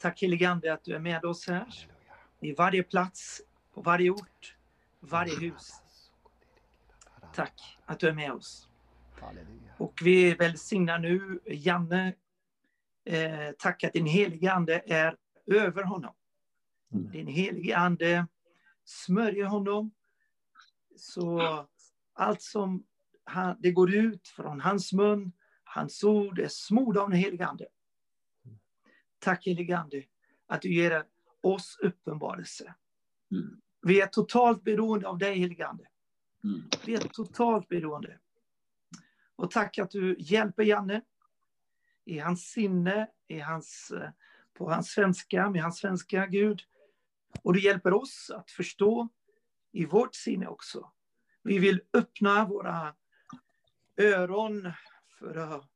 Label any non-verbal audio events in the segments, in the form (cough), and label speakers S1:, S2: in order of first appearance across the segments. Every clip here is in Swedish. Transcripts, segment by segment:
S1: Tack helige Ande att du är med oss här. I varje plats, på varje ort, varje hus. Tack att du är med oss. Och vi välsignar nu Janne. Eh, tack att din helige Ande är över honom.
S2: Mm.
S1: Din helige Ande smörjer honom. Så allt som han, det går ut från hans mun, hans ord är smorda av den helige Ande. Tack helige Ande att du ger oss uppenbarelse.
S2: Mm.
S1: Vi är totalt beroende av dig helige Ande.
S2: Mm.
S1: Vi är totalt beroende. Och tack att du hjälper Janne i hans sinne, i hans, eh, på hans svenska, med hans svenska Gud. Och du hjälper oss att förstå i vårt sinne också. Vi vill öppna våra öron för att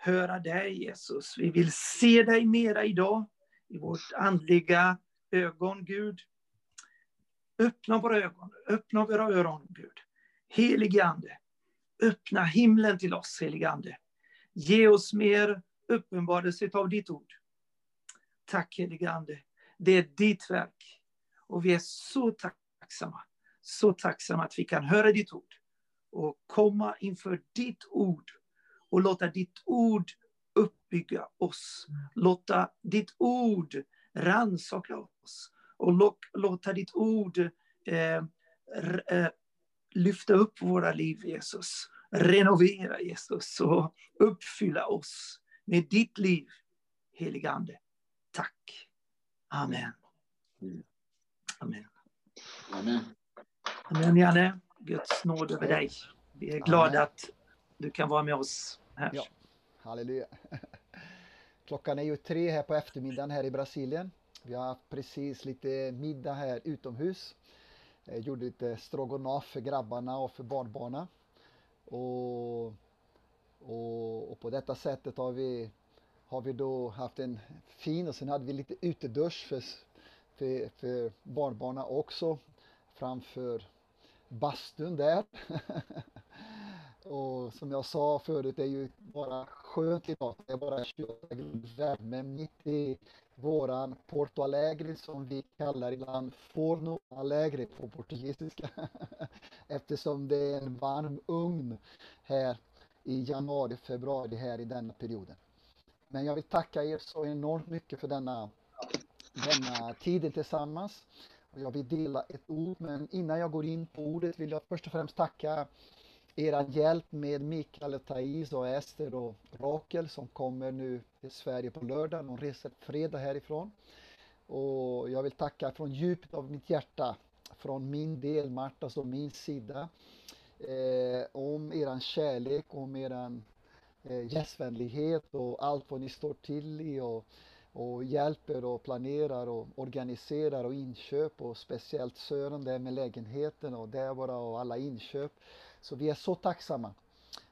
S1: höra dig Jesus. Vi vill se dig mera idag i vårt andliga ögon Gud. Öppna våra ögon, öppna våra öron Gud. Helige Ande, öppna himlen till oss helige Ande. Ge oss mer uppenbarelse av ditt ord. Tack helige Ande. Det är ditt verk. Och vi är så tacksamma. Så tacksamma att vi kan höra ditt ord. Och komma inför ditt ord. Och låta ditt ord uppbygga oss. Låta ditt ord rannsaka oss. Och lå- låta ditt ord eh, eh, lyfta upp våra liv, Jesus. Renovera, Jesus, och uppfylla oss med ditt liv, helige Ande. Tack. Amen. Amen.
S2: Amen.
S1: Amen, Janne. Guds nåd över dig. Vi är glada att du kan vara med oss här.
S3: Ja. Halleluja. (laughs) Klockan är ju tre här på eftermiddagen här i Brasilien. Vi har haft precis lite middag här utomhus. Jag gjorde lite stroganoff för grabbarna och för barnbarnen. Och, och, och på detta sättet har vi, har vi då haft en fin och sen hade vi lite utedusch för, för, för barnbarnen också framför bastun där. (laughs) Och som jag sa förut, det är ju bara skönt idag. Det är bara 28 grader värme mitt i våran Porto Alegre som vi kallar ibland Forno Alegre på portugisiska. (laughs) Eftersom det är en varm ugn här i januari, februari här i denna perioden. Men jag vill tacka er så enormt mycket för denna, denna tiden tillsammans. Och jag vill dela ett ord, men innan jag går in på ordet vill jag först och främst tacka era hjälp med Mikael, och Thais och Ester och Rakel som kommer nu till Sverige på lördag. De reser fredag härifrån. Och jag vill tacka från djupet av mitt hjärta, från min del, Martas och min sida, eh, om eran kärlek, om eran eh, gästvänlighet och allt vad ni står till i och, och hjälper och planerar och organiserar och inköp och speciellt Sören där med lägenheten och Debora och alla inköp. Så vi är så tacksamma.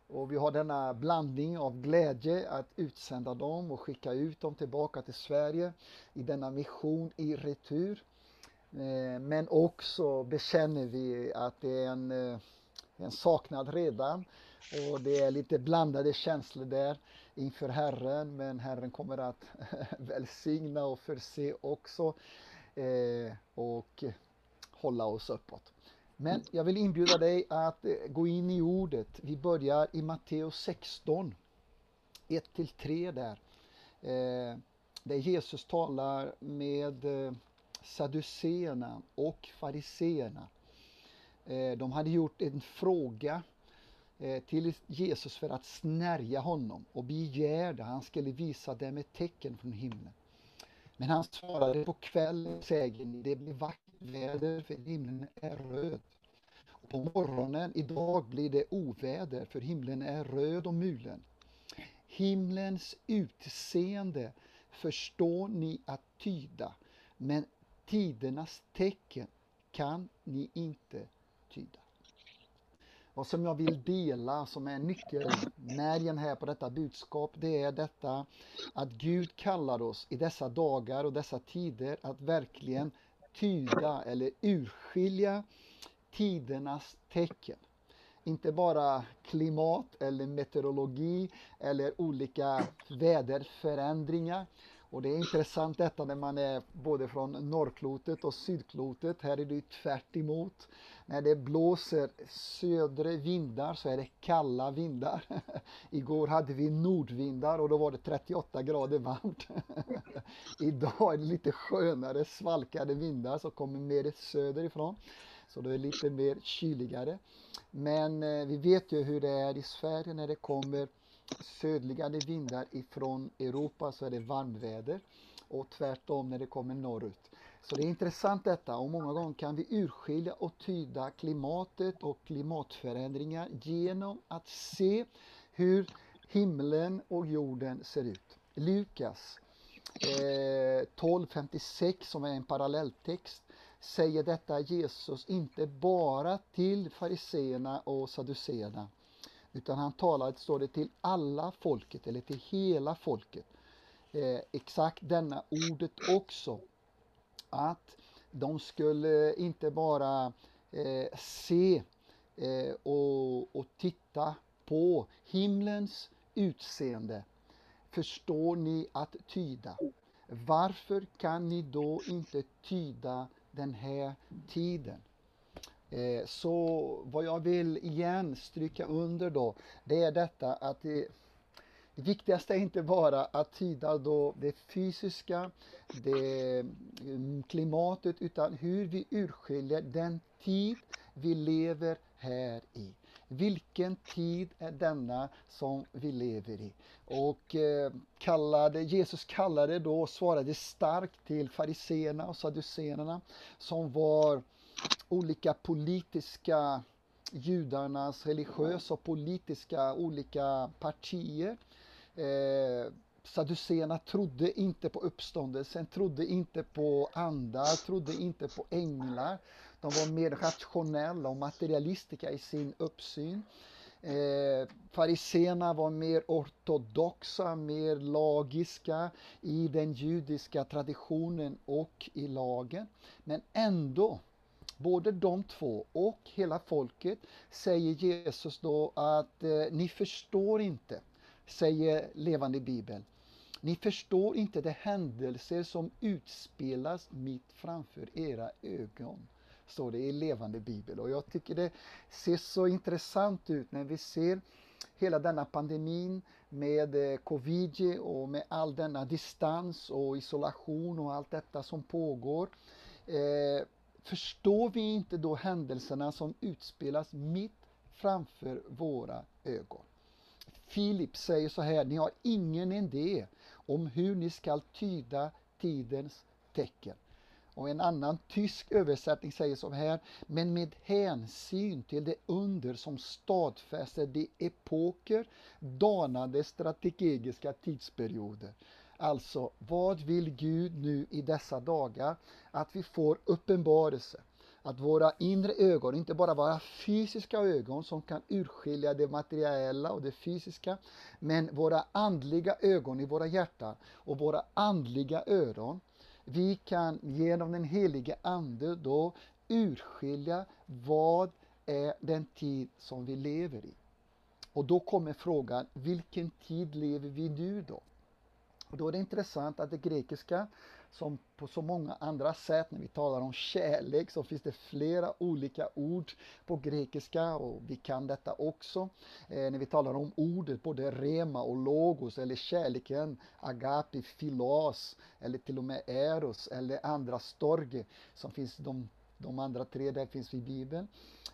S3: Och vi har denna blandning av glädje att utsända dem och skicka ut dem tillbaka till Sverige i denna mission i retur. Eh, men också bekänner vi att det är en, eh, en saknad redan och det är lite blandade känslor där inför Herren men Herren kommer att (laughs) välsigna och förse också eh, och hålla oss uppåt. Men jag vill inbjuda dig att eh, gå in i ordet. Vi börjar i Matteus 16, 1-3 där. Eh, där Jesus talar med eh, saduceerna och fariseerna. De hade gjort en fråga till Jesus för att snärja honom och begärde han skulle visa dem ett tecken från himlen. Men han svarade på kvällen säger ni, det blir vackert väder för himlen är röd. Och på morgonen idag blir det oväder för himlen är röd och mulen. Himlens utseende förstår ni att tyda, men tidernas tecken kan ni inte tyda. Vad som jag vill dela som är nyckelmärgen här på detta budskap, det är detta att Gud kallar oss i dessa dagar och dessa tider att verkligen tyda eller urskilja tidernas tecken. Inte bara klimat eller meteorologi eller olika väderförändringar. Och det är intressant detta när man är både från norrklotet och sydklotet. Här är det tvärt emot. När det blåser södra vindar så är det kalla vindar. (laughs) Igår hade vi nordvindar och då var det 38 grader varmt. (laughs) Idag är det lite skönare svalkade vindar som kommer mer söderifrån. Så det är lite mer kyligare. Men eh, vi vet ju hur det är i Sverige när det kommer södligare vindar ifrån Europa så är det varmväder och tvärtom när det kommer norrut. Så det är intressant detta och många gånger kan vi urskilja och tyda klimatet och klimatförändringar genom att se hur himlen och jorden ser ut. Lukas eh, 12.56 som är en parallelltext säger detta Jesus inte bara till fariseerna och saduceerna utan han talade, står det, till alla folket eller till hela folket. Eh, exakt denna ordet också. Att de skulle inte bara eh, se eh, och, och titta på himlens utseende. Förstår ni att tyda? Varför kan ni då inte tyda den här tiden? Eh, så vad jag vill igen stryka under då, det är detta att det, det viktigaste är inte bara att tyda då det fysiska, det mm, klimatet, utan hur vi urskiljer den tid vi lever här i. Vilken tid är denna som vi lever i? Och eh, kallade, Jesus kallade då, svarade starkt till fariseerna och saduceerna som var olika politiska judarnas religiösa och politiska olika partier. Eh, Sadduceerna trodde inte på uppståndelsen, trodde inte på andar, trodde inte på änglar. De var mer rationella och materialistiska i sin uppsyn. Eh, Fariseerna var mer ortodoxa, mer lagiska i den judiska traditionen och i lagen. Men ändå både de två och hela folket säger Jesus då att eh, ni förstår inte, säger levande bibel. Ni förstår inte de händelser som utspelas mitt framför era ögon. Står det i levande bibel. Och jag tycker det ser så intressant ut när vi ser hela denna pandemin med eh, covid och med all denna distans och isolation och allt detta som pågår. Eh, Förstår vi inte då händelserna som utspelas mitt framför våra ögon? Filip säger så här, ni har ingen idé om hur ni skall tyda tidens tecken. Och en annan tysk översättning säger så här, men med hänsyn till det under som stadfäster de epoker, danade strategiska tidsperioder. Alltså, vad vill Gud nu i dessa dagar? Att vi får uppenbarelse. Att våra inre ögon, inte bara våra fysiska ögon som kan urskilja det materiella och det fysiska, men våra andliga ögon i våra hjärtan och våra andliga öron. Vi kan genom den helige Ande då urskilja vad är den tid som vi lever i. Och då kommer frågan, vilken tid lever vi nu då? Och då är det intressant att det grekiska, som på så många andra sätt, när vi talar om kärlek så finns det flera olika ord på grekiska och vi kan detta också. Eh, när vi talar om ordet, både rema och logos eller kärleken, agapi, filos eller till och med eros eller andra storge som finns de de andra tre där finns i Bibeln.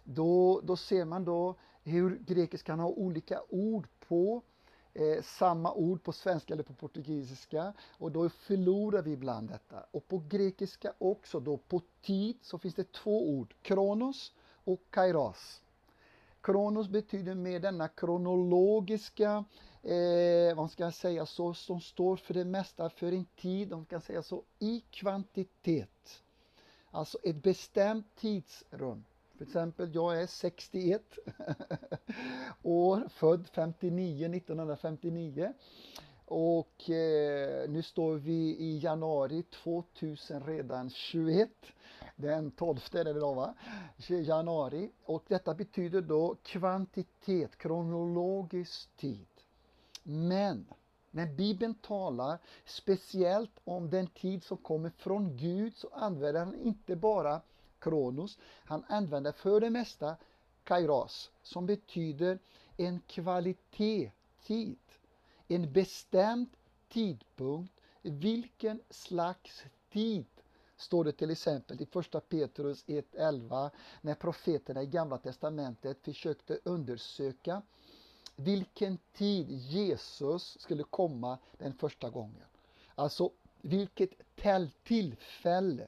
S3: Då, då ser man då hur grekiskan har olika ord på eh, samma ord på svenska eller på portugisiska och då förlorar vi ibland detta. Och på grekiska också då på tid så finns det två ord, kronos och kairos. Kronos betyder med denna kronologiska, eh, vad ska jag säga så, som står för det mesta för en tid, om man kan säga så, i kvantitet. Alltså ett bestämt tidsrum. För exempel, jag är 61 (laughs) år, född 59, 1959. Och eh, nu står vi i januari 2000 redan 21. Den 12 är det idag va? Januari. Och detta betyder då kvantitet, kronologisk tid. Men När Bibeln talar speciellt om den tid som kommer från Gud så använder han inte bara kronos, han använder för det mesta kairos som betyder en kvalitet, tid, en bestämd tidpunkt, vilken slags tid står det till exempel i första Petrus 1.11 när profeterna i Gamla Testamentet försökte undersöka vilken tid Jesus skulle komma den första gången. Alltså vilket tillfälle,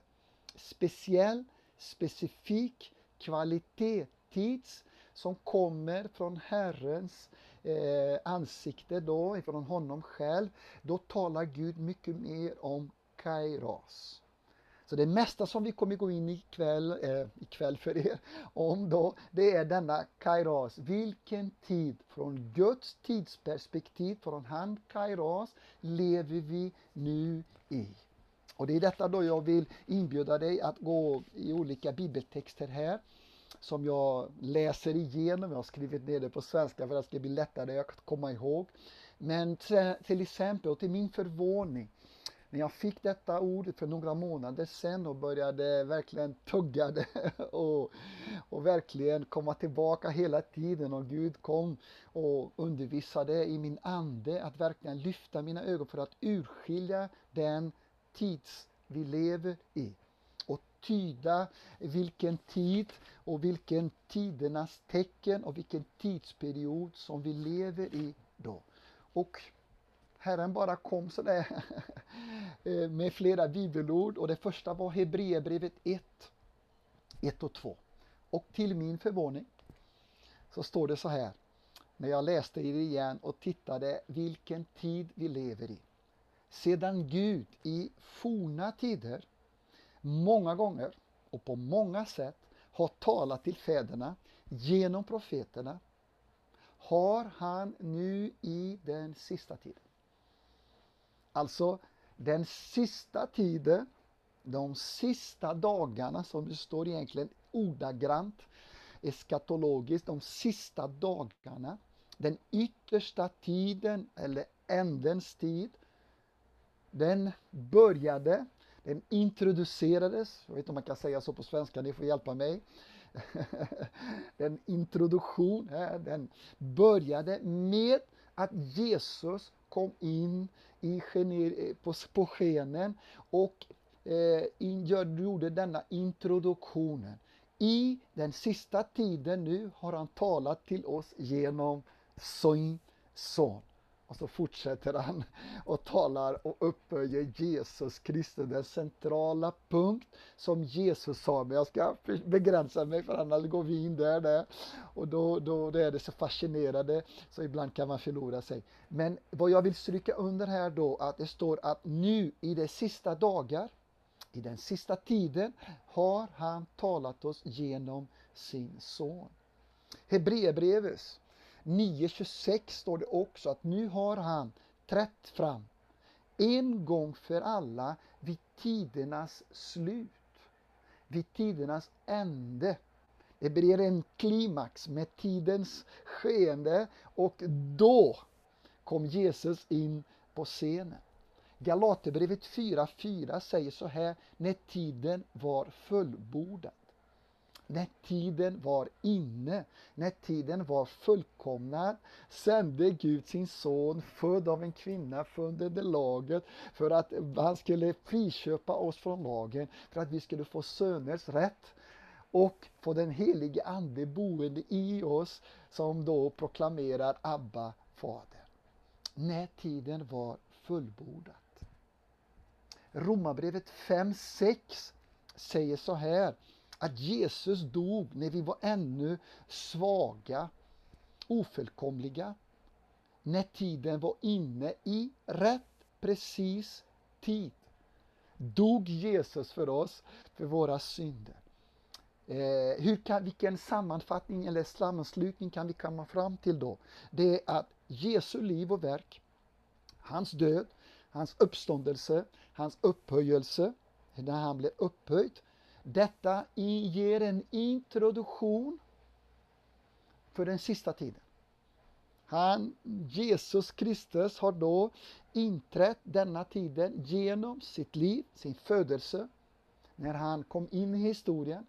S3: speciell, specifik kvalitet, tids som kommer från Herrens eh, ansikte då, ifrån honom själv, då talar Gud mycket mer om kairos. Så det mesta som vi kommer gå in ikväll, eh, ikväll för er om då, det är denna kairos. Vilken tid från Guds tidsperspektiv, från han kairos, lever vi nu i? Och det är detta då jag vill inbjuda dig att gå i olika bibeltexter här som jag läser igenom. Jag har skrivit ner det på svenska för att det ska bli lättare att komma ihåg. Men till exempel, och till min förvåning, när jag fick detta ordet för några månader sedan och började verkligen tugga det (laughs) och, och verkligen komma tillbaka hela tiden och Gud kom och undervisade i min ande att verkligen lyfta mina ögon för att urskilja den tids vi lever i och tyda vilken tid och vilken tidernas tecken och vilken tidsperiod som vi lever i då. Och Herren bara kom sådär (laughs) eh, med flera bibelord och det första var Hebreerbrevet 1, 1 och 2. Och till min förvåning så står det så här, när jag läste det igen och tittade vilken tid vi lever i. Sedan Gud i forna tider många gånger och på många sätt har talat till fäderna genom profeterna har han nu i den sista tiden. Alltså den sista tiden, de sista dagarna som det står egentligen ordagrant eskatologiskt, de sista dagarna, den yttersta tiden eller ändens tid, den började, den introducerades, jag vet inte om man kan säga så på svenska, ni får hjälpa mig. (laughs) den introduktion, eh, den började med att Jesus kom in i gener, eh, på, på skenen och eh, gjorde denna introduktionen. I den sista tiden nu har han talat till oss genom sin son. Och så fortsätter han och talar och upphöjer Jesus Kristus, den centrala punkt som Jesus sa. Men jag ska begränsa mig för annars går vi in där. där. Och då, då, då är det så fascinerande så ibland kan man förlora sig. Men vad jag vill stryka under här då att det står att nu i de sista dagar, i den sista tiden har han talat oss genom sin son. Hebreerbrevet 9.26 står det också att nu har han trätt fram en gång för alla vid tidernas slut, vid tidernas ände. Det blir en klimax med tidens skeende och då kom Jesus in på scenen. Galaterbrevet 4.4 säger så här, när tiden var fullbordad när tiden var inne, när tiden var fullkomnad, sände Gud sin son, född av en kvinna, född under laget, för att han skulle friköpa oss från lagen, för att vi skulle få söners rätt och få den helige Ande boende i oss, som då proklamerar Abba, Fader. När tiden var fullbordat. Romarbrevet 5.6 säger så här att Jesus dog när vi var ännu svaga, ofullkomliga, när tiden var inne i rätt precis tid. Dog Jesus för oss, för våra synder. Eh, hur kan, vilken sammanfattning eller sammanslutning kan vi komma fram till då? Det är att Jesu liv och verk, hans död, hans uppståndelse, hans upphöjelse, när han blev upphöjd, detta ger en introduktion för den sista tiden. Han, Jesus Kristus har då inträtt denna tiden genom sitt liv, sin födelse, när han kom in i historien,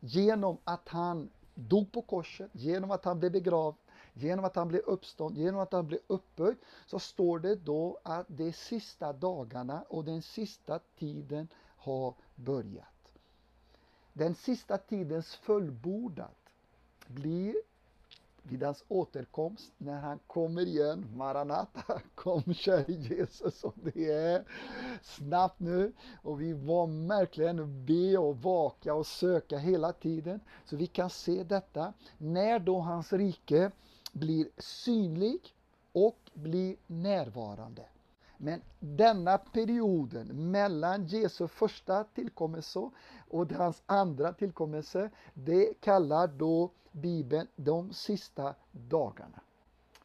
S3: genom att han dog på korset, genom att han blev begravd, genom att han blev uppstånd, genom att han blev upphöjd, så står det då att de sista dagarna och den sista tiden har börjat. Den sista tidens fullbordat blir vid hans återkomst när han kommer igen. Maranata, (laughs) kom käre Jesus och det är snabbt nu. Och vi var verkligen be och vaka och söka hela tiden. Så vi kan se detta när då hans rike blir synlig och blir närvarande. Men denna perioden mellan Jesu första tillkommelse och hans andra tillkommelse, det kallar då Bibeln de sista dagarna.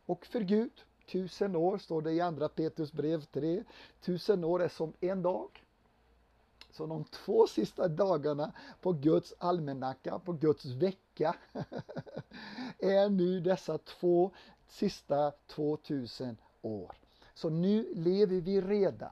S3: Och för Gud, tusen år står det i andra Petrus brev 3, tusen år är som en dag. Så de två sista dagarna på Guds almanacka, på Guds vecka, (laughs) är nu dessa två sista 2000 år. Så nu lever vi redan.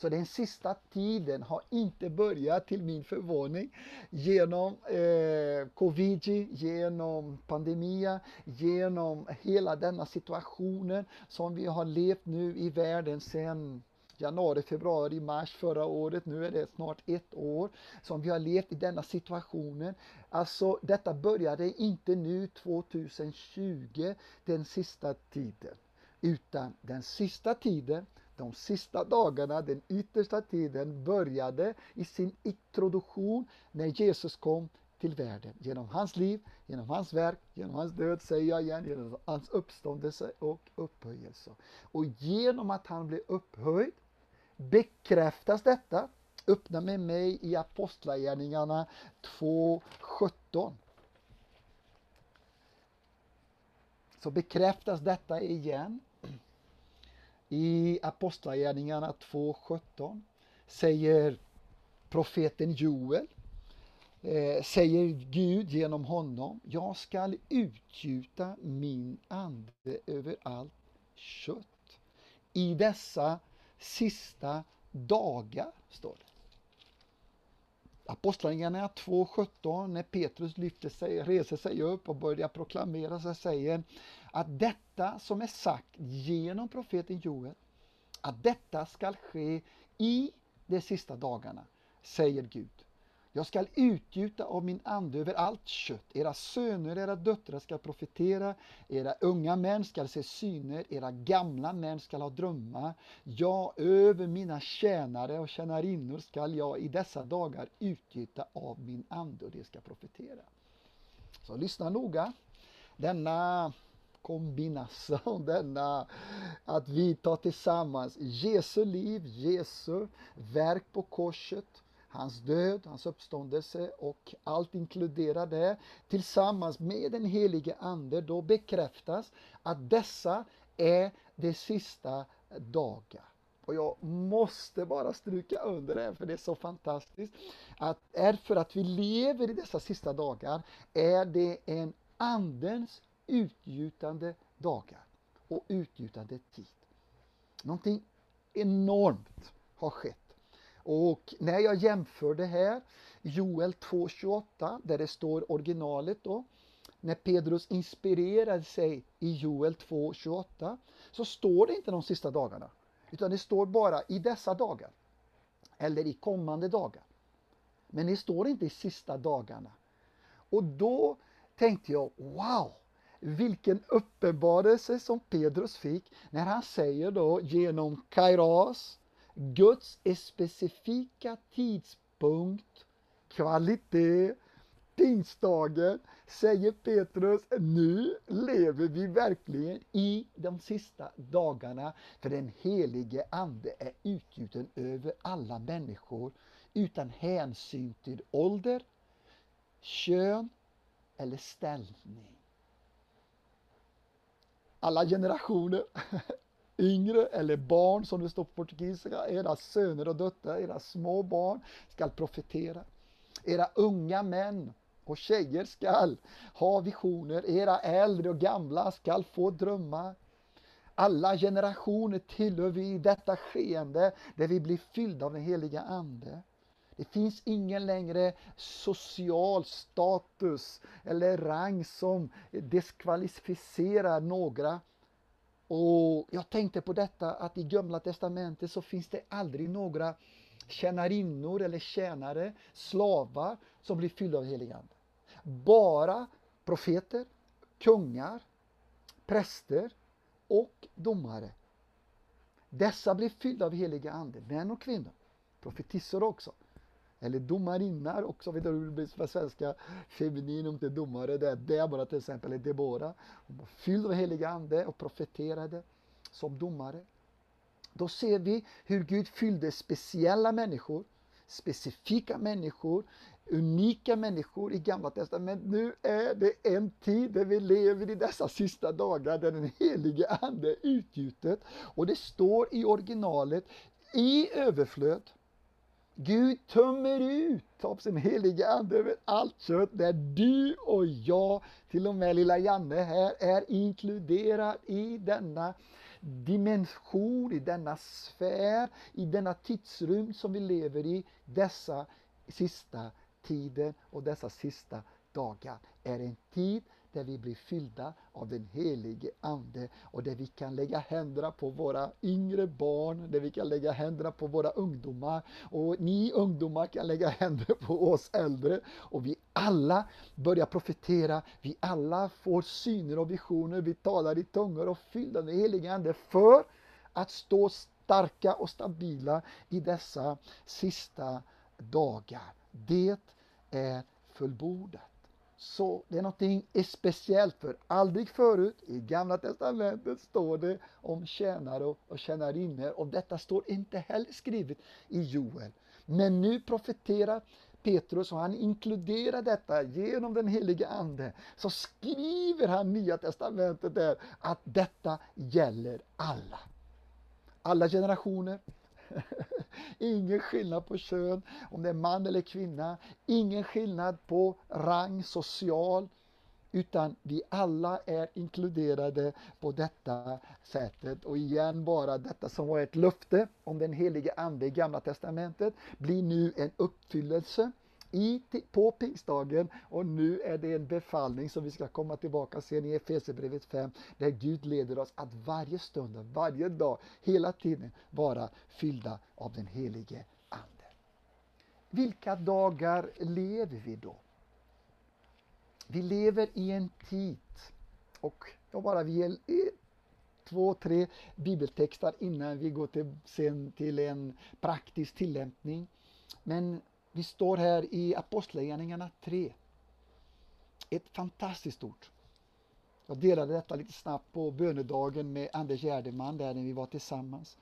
S3: Så den sista tiden har inte börjat till min förvåning genom eh, covid, genom pandemin, genom hela denna situationen som vi har levt nu i världen sedan januari, februari, mars förra året. Nu är det snart ett år som vi har levt i denna situationen. Alltså detta började inte nu 2020, den sista tiden. Utan den sista tiden, de sista dagarna, den yttersta tiden började i sin introduktion när Jesus kom till världen. Genom hans liv, genom hans verk, genom hans död, säger jag igen, genom hans uppståndelse och upphöjelse. Och genom att han blev upphöjd bekräftas detta. Öppna med mig i Apostlagärningarna 2.17. Så bekräftas detta igen. I Apostlagärningarna 2.17 säger profeten Joel, eh, säger Gud genom honom, jag skall utgjuta min ande över allt kött. I dessa sista dagar, står det. Apostlagärningarna 2.17, när Petrus lyfter sig, reser sig upp och börjar proklamera sig, säger att detta som är sagt genom profeten Joel, att detta skall ske i de sista dagarna, säger Gud. Jag skall utgjuta av min ande över allt kött. Era söner era döttrar skall profetera, era unga män skall se syner, era gamla män skall ha drömmar. Ja, över mina tjänare och tjänarinnor skall jag i dessa dagar utgjuta av min ande och de ska profetera. Så lyssna noga. Denna kombination, denna att vi tar tillsammans Jesu liv, Jesu verk på korset, hans död, hans uppståndelse och allt inkluderar det tillsammans med den helige Ande, då bekräftas att dessa är de sista dagar. Och jag måste bara stryka under det, för det är så fantastiskt. Att är för att vi lever i dessa sista dagar är det en Andens utgjutande dagar och utgjutande tid. Någonting enormt har skett. Och när jag jämför det här, Joel 2.28, där det står originalet då, när Petrus inspirerade sig i Joel 2.28, så står det inte de sista dagarna, utan det står bara i dessa dagar, eller i kommande dagar. Men det står inte i sista dagarna. Och då tänkte jag, wow! Vilken uppenbarelse som Petrus fick när han säger då genom Kairos, Guds specifika tidpunkt, kvalitet, pingstdagen, säger Petrus, nu lever vi verkligen i de sista dagarna, för den helige Ande är utgjuten över alla människor utan hänsyn till ålder, kön eller ställning. Alla generationer (laughs) yngre eller barn som det står på portugisiska, era söner och döttrar, era små barn skall profetera. Era unga män och tjejer skall ha visioner, era äldre och gamla skall få drömmar. Alla generationer tillhör vi detta skeende där vi blir fyllda av den heliga Ande. Det finns ingen längre social status eller rang som diskvalificerar några. Och Jag tänkte på detta att i Gamla Testamentet så finns det aldrig några tjänarinnor eller tjänare, slavar, som blir fyllda av helig Ande. Bara profeter, kungar, präster och domare. Dessa blir fyllda av heliga Ande, män och kvinnor, profetissor också. Eller domarinnor också, vet du hur det blir på svenska? Femininum till domare, det är Debora till exempel, eller Debora. Hon var fylld av helig Ande och profeterade som domare. Då ser vi hur Gud fyllde speciella människor, specifika människor, unika människor i Gamla Testamentet. Nu är det en tid där vi lever i dessa sista dagar där den helige Ande är utgjutet. Och det står i originalet i överflöd. Gud tömmer ut av sin heliga Ande över allt kött där du och jag, till och med lilla Janne här, är inkluderad i denna dimension, i denna sfär, i denna tidsrymd som vi lever i dessa sista tider och dessa sista dagar. är en tid där vi blir fyllda av den helige Ande och där vi kan lägga händerna på våra yngre barn, där vi kan lägga händerna på våra ungdomar och ni ungdomar kan lägga händerna på oss äldre och vi alla börjar profetera, vi alla får syner och visioner, vi talar i tungor och fyllda med helige Ande för att stå starka och stabila i dessa sista dagar. Det är fullbordat. Så det är någonting speciellt för aldrig förut i Gamla Testamentet står det om tjänare och tjänarinnor och detta står inte heller skrivet i Joel. Men nu profeterar Petrus och han inkluderar detta genom den helige Ande. Så skriver han Nya Testamentet där att detta gäller alla. Alla generationer, (laughs) Ingen skillnad på kön, om det är man eller kvinna. Ingen skillnad på rang, social. Utan vi alla är inkluderade på detta sättet. Och igen bara detta som var ett löfte om den helige Ande i Gamla Testamentet blir nu en uppfyllelse i, på pingstdagen och nu är det en befallning som vi ska komma tillbaka sen i Efesierbrevet 5 där Gud leder oss att varje stund, varje dag, hela tiden vara fyllda av den helige Ande. Vilka dagar lever vi då? Vi lever i en tid och jag bara vill eh, två, tre bibeltexter innan vi går till, sen till en praktisk tillämpning. Men vi står här i Apostlagärningarna 3. Ett fantastiskt ord. Jag delade detta lite snabbt på bönedagen med Anders Gärdeman där när vi var tillsammans.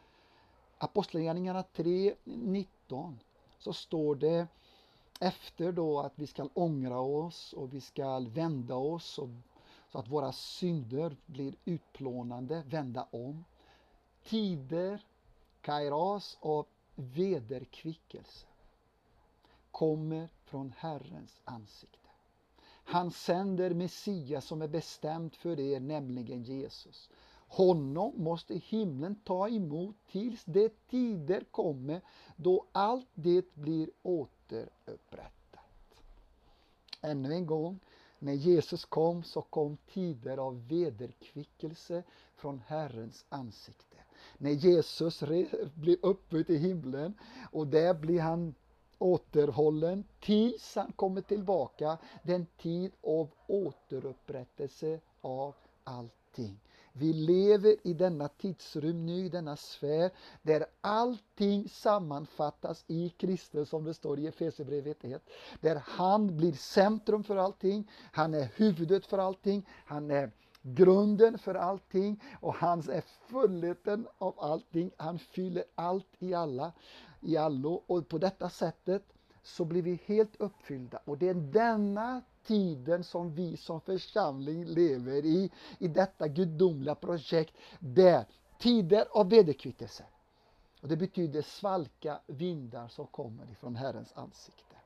S3: Apostlagärningarna 3, 19 så står det efter då att vi ska ångra oss och vi ska vända oss och, så att våra synder blir utplånande, vända om. Tider, kairas och vederkvickelse kommer från Herrens ansikte. Han sänder Messias som är bestämt för er, nämligen Jesus. Honom måste himlen ta emot tills de tider kommer då allt det blir återupprättat. Ännu en gång, när Jesus kom så kom tider av vederkvickelse från Herrens ansikte. När Jesus blev upphöjd i himlen och där blir han återhållen tills han kommer tillbaka, den tid av återupprättelse av allting. Vi lever i denna tidsrymd nu, i denna sfär, där allting sammanfattas i Kristus, som det står i Efesierbrevet 1. Där han blir centrum för allting, han är huvudet för allting, han är grunden för allting och han är fullheten av allting. Han fyller allt i alla i allo och på detta sättet så blir vi helt uppfyllda och det är denna tiden som vi som församling lever i, i detta gudomliga projekt där tider av vederkvittelse Och det betyder svalka vindar som kommer ifrån Herrens ansikte.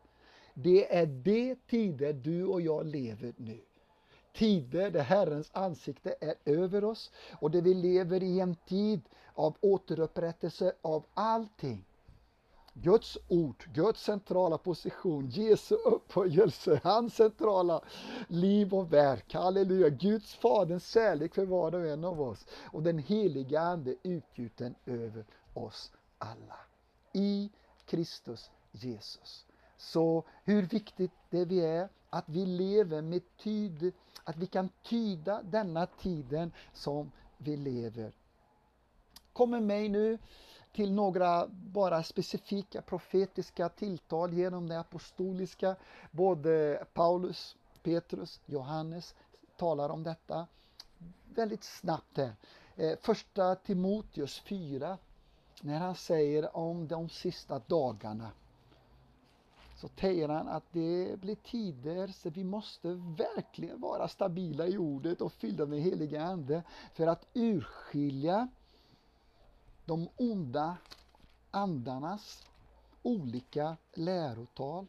S3: Det är de tider du och jag lever nu. Tider där Herrens ansikte är över oss och där vi lever i en tid av återupprättelse av allting. Guds ord, Guds centrala position, Jesu upphöjelse, hans centrala liv och verk. Halleluja! Guds Faderns kärlek för var och en av oss och den heliga Ande utgjuten över oss alla. I Kristus Jesus. Så hur viktigt det vi är att vi lever med tyd, att vi kan tyda denna tiden som vi lever. Kom med mig nu till några bara specifika profetiska tilltal genom det apostoliska. Både Paulus, Petrus, Johannes talar om detta väldigt snabbt här. Eh, första Timoteus 4, när han säger om de sista dagarna så säger han att det blir tider så vi måste verkligen vara stabila i ordet och fyllda med heliga Ande för att urskilja de onda andarnas olika lärotal.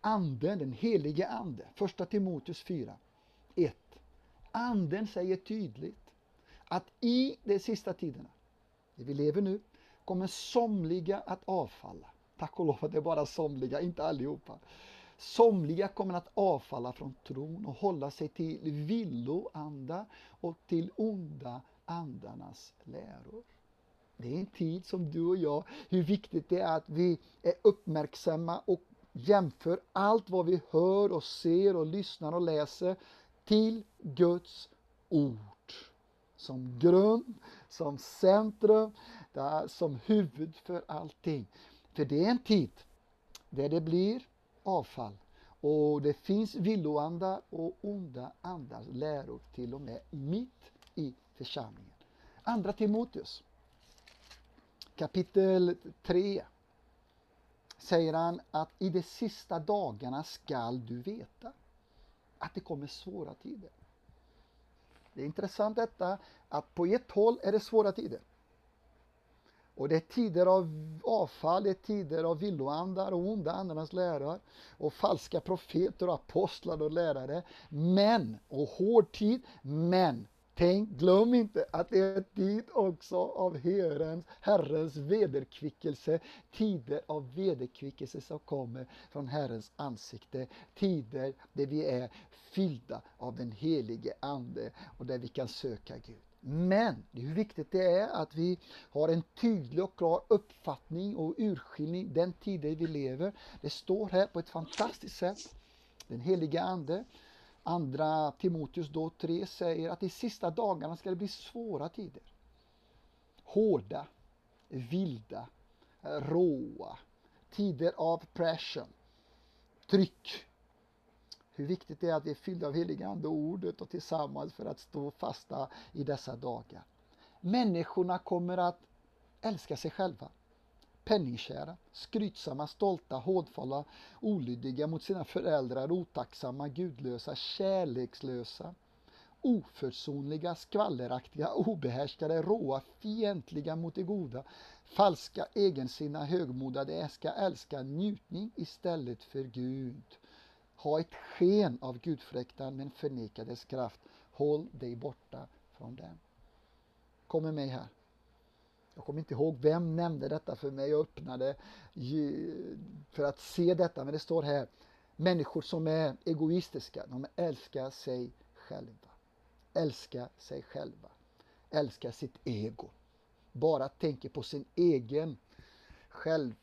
S3: Anden, den helige Ande, första Timoteus 4, 1. Anden säger tydligt att i de sista tiderna, det vi lever nu, kommer somliga att avfalla. Tack och lov att det är bara somliga, inte allihopa. Somliga kommer att avfalla från tron och hålla sig till villoanda och till onda andarnas läror. Det är en tid som du och jag, hur viktigt det är att vi är uppmärksamma och jämför allt vad vi hör och ser och lyssnar och läser till Guds ord. Som grund, som centrum, som huvud för allting. För det är en tid där det blir avfall och det finns villoandar och onda andars läror till och med mitt i församlingen. Andra Timoteus kapitel 3 säger han att i de sista dagarna skall du veta att det kommer svåra tider. Det är intressant detta att på ett håll är det svåra tider. Och det är tider av avfall, det är tider av villoandar och onda andarnas lärare och falska profeter och apostlar och lärare. Men, och hård tid, men Tänk, glöm inte att det är tid också av Herrens, Herrens vederkvickelse, tider av vederkvickelse som kommer från Herrens ansikte, tider där vi är fyllda av den helige Ande och där vi kan söka Gud. Men hur viktigt det är att vi har en tydlig och klar uppfattning och urskiljning den tiden vi lever. Det står här på ett fantastiskt sätt. Den helige Ande Andra Timoteus då 3 säger att de sista dagarna ska det bli svåra tider. Hårda, vilda, råa, tider av pression, tryck. Hur viktigt det är att vi är fyllda av heliga Ande och ordet och tillsammans för att stå fasta i dessa dagar. Människorna kommer att älska sig själva penningkära, skrytsamma, stolta, hårdfalla, olydiga mot sina föräldrar, otacksamma, gudlösa, kärlekslösa, oförsonliga, skvalleraktiga, obehärskade, råa, fientliga mot det goda, falska, egensinna, högmodade, äska, älska njutning istället för Gud. Ha ett sken av gudfräktan men förneka dess kraft. Håll dig borta från den. Kom med mig här. Jag kommer inte ihåg vem nämnde detta för mig. Jag öppnade för att se detta, men det står här. Människor som är egoistiska, de älskar sig själva. Älskar sig själva. Älskar sitt ego. Bara tänker på sin egen själv,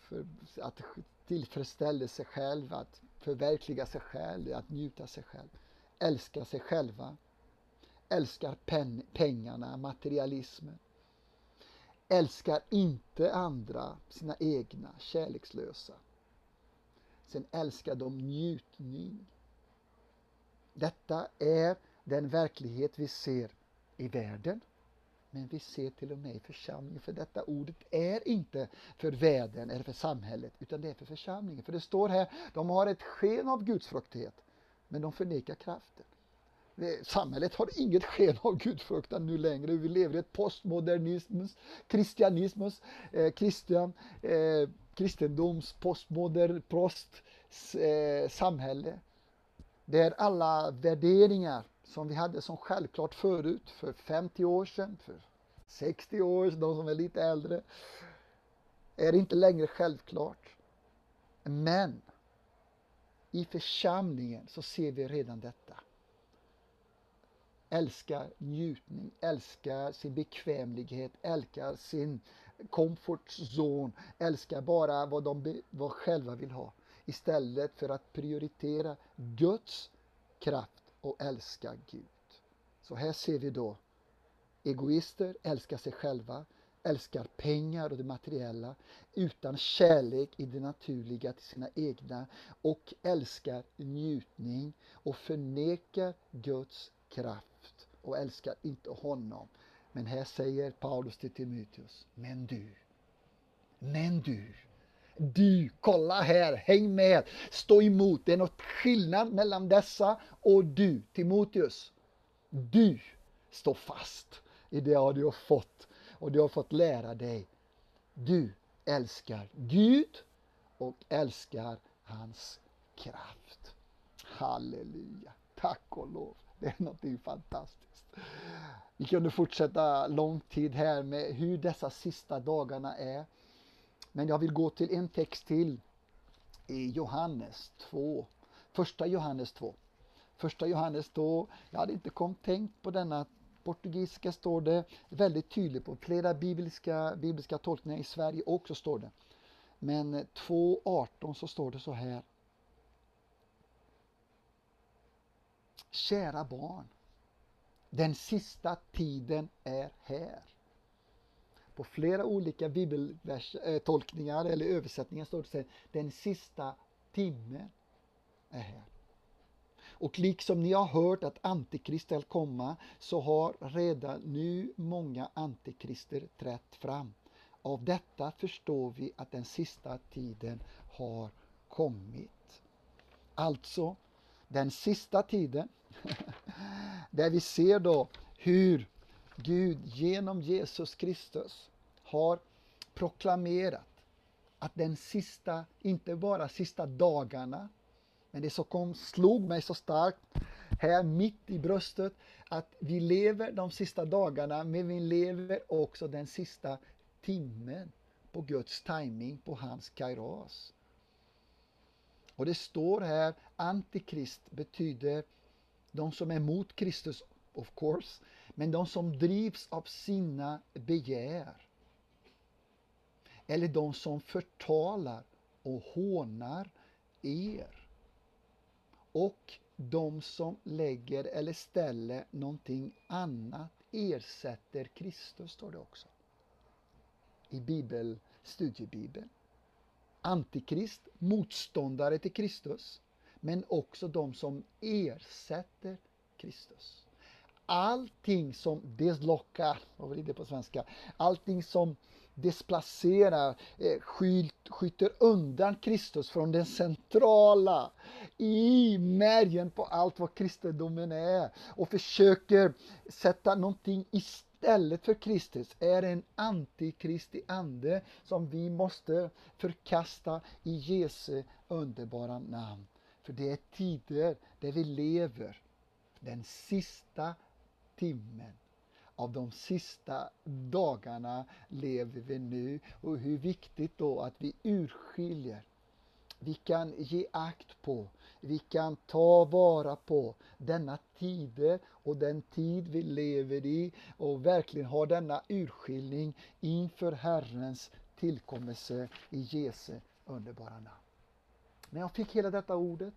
S3: för att tillfredsställa sig själv, att förverkliga sig själv, att njuta sig själv. Älskar sig själva. Älskar pen, pengarna, materialismen älskar inte andra, sina egna, kärlekslösa. Sen älskar de njutning. Detta är den verklighet vi ser i världen. Men vi ser till och med i församlingen, för detta ordet är inte för världen eller för samhället, utan det är för församlingen. För det står här, de har ett sken av gudsfruktighet, men de förnekar kraften. Samhället har inget sken av gudfruktan nu längre. Vi lever i ett postmodernismus, kristianismus, eh, kristian, eh, kristendoms postmodern prost eh, samhälle. Där alla värderingar som vi hade som självklart förut, för 50 år sedan, för 60 år sedan, de som är lite äldre, är inte längre självklart. Men i församlingen så ser vi redan detta. Älskar njutning, älskar sin bekvämlighet, älskar sin comfort zone, älskar bara vad de vad själva vill ha. Istället för att prioritera Guds kraft och älska Gud. Så här ser vi då egoister älskar sig själva, älskar pengar och det materiella utan kärlek i det naturliga till sina egna och älskar njutning och förnekar Guds kraft och älskar inte honom. Men här säger Paulus till Timoteus, men du, men du, du, kolla här, häng med, stå emot. Det är något skillnad mellan dessa och du, Timoteus. Du, stå fast i det du har fått och du har fått lära dig. Du älskar Gud och älskar hans kraft. Halleluja, tack och lov. Det är någonting fantastiskt. Vi kunde fortsätta lång tid här med hur dessa sista dagarna är. Men jag vill gå till en text till i Johannes 2. Första Johannes 2. Första Johannes 2, jag hade inte kom tänkt på denna portugisiska står det väldigt tydligt på flera bibliska, bibliska tolkningar i Sverige också står det. Men 2.18 så står det så här. Kära barn, den sista tiden är här. På flera olika bibeltolkningar eh, eller översättningar står det så här, den sista timmen är här. Och liksom ni har hört att Antikrist ska komma så har redan nu många antikrister trätt fram. Av detta förstår vi att den sista tiden har kommit. Alltså, den sista tiden, (laughs) där vi ser då hur Gud genom Jesus Kristus har proklamerat att den sista, inte bara sista dagarna, men det som kom, slog mig så starkt här mitt i bröstet att vi lever de sista dagarna men vi lever också den sista timmen på Guds timing, på hans kairos. Och det står här, antikrist betyder de som är mot Kristus, of course, men de som drivs av sina begär. Eller de som förtalar och hånar er och de som lägger eller ställer någonting annat ersätter Kristus, står det också. I bibel, studiebibeln. Antikrist, motståndare till Kristus, men också de som ersätter Kristus. Allting som deslockar, vad blir det på svenska? Allting som displacerar, eh, skjuter undan Kristus från den centrala i märgen på allt vad kristendomen är och försöker sätta någonting istället för Kristus är en antikristi ande som vi måste förkasta i Jesu underbara namn. För det är tider där vi lever. Den sista timmen. Av de sista dagarna lever vi nu. Och hur viktigt då att vi urskiljer. Vi kan ge akt på, vi kan ta vara på denna tid och den tid vi lever i. Och verkligen ha denna urskiljning inför Herrens tillkommelse i Jesu underbara namn. När jag fick hela detta ordet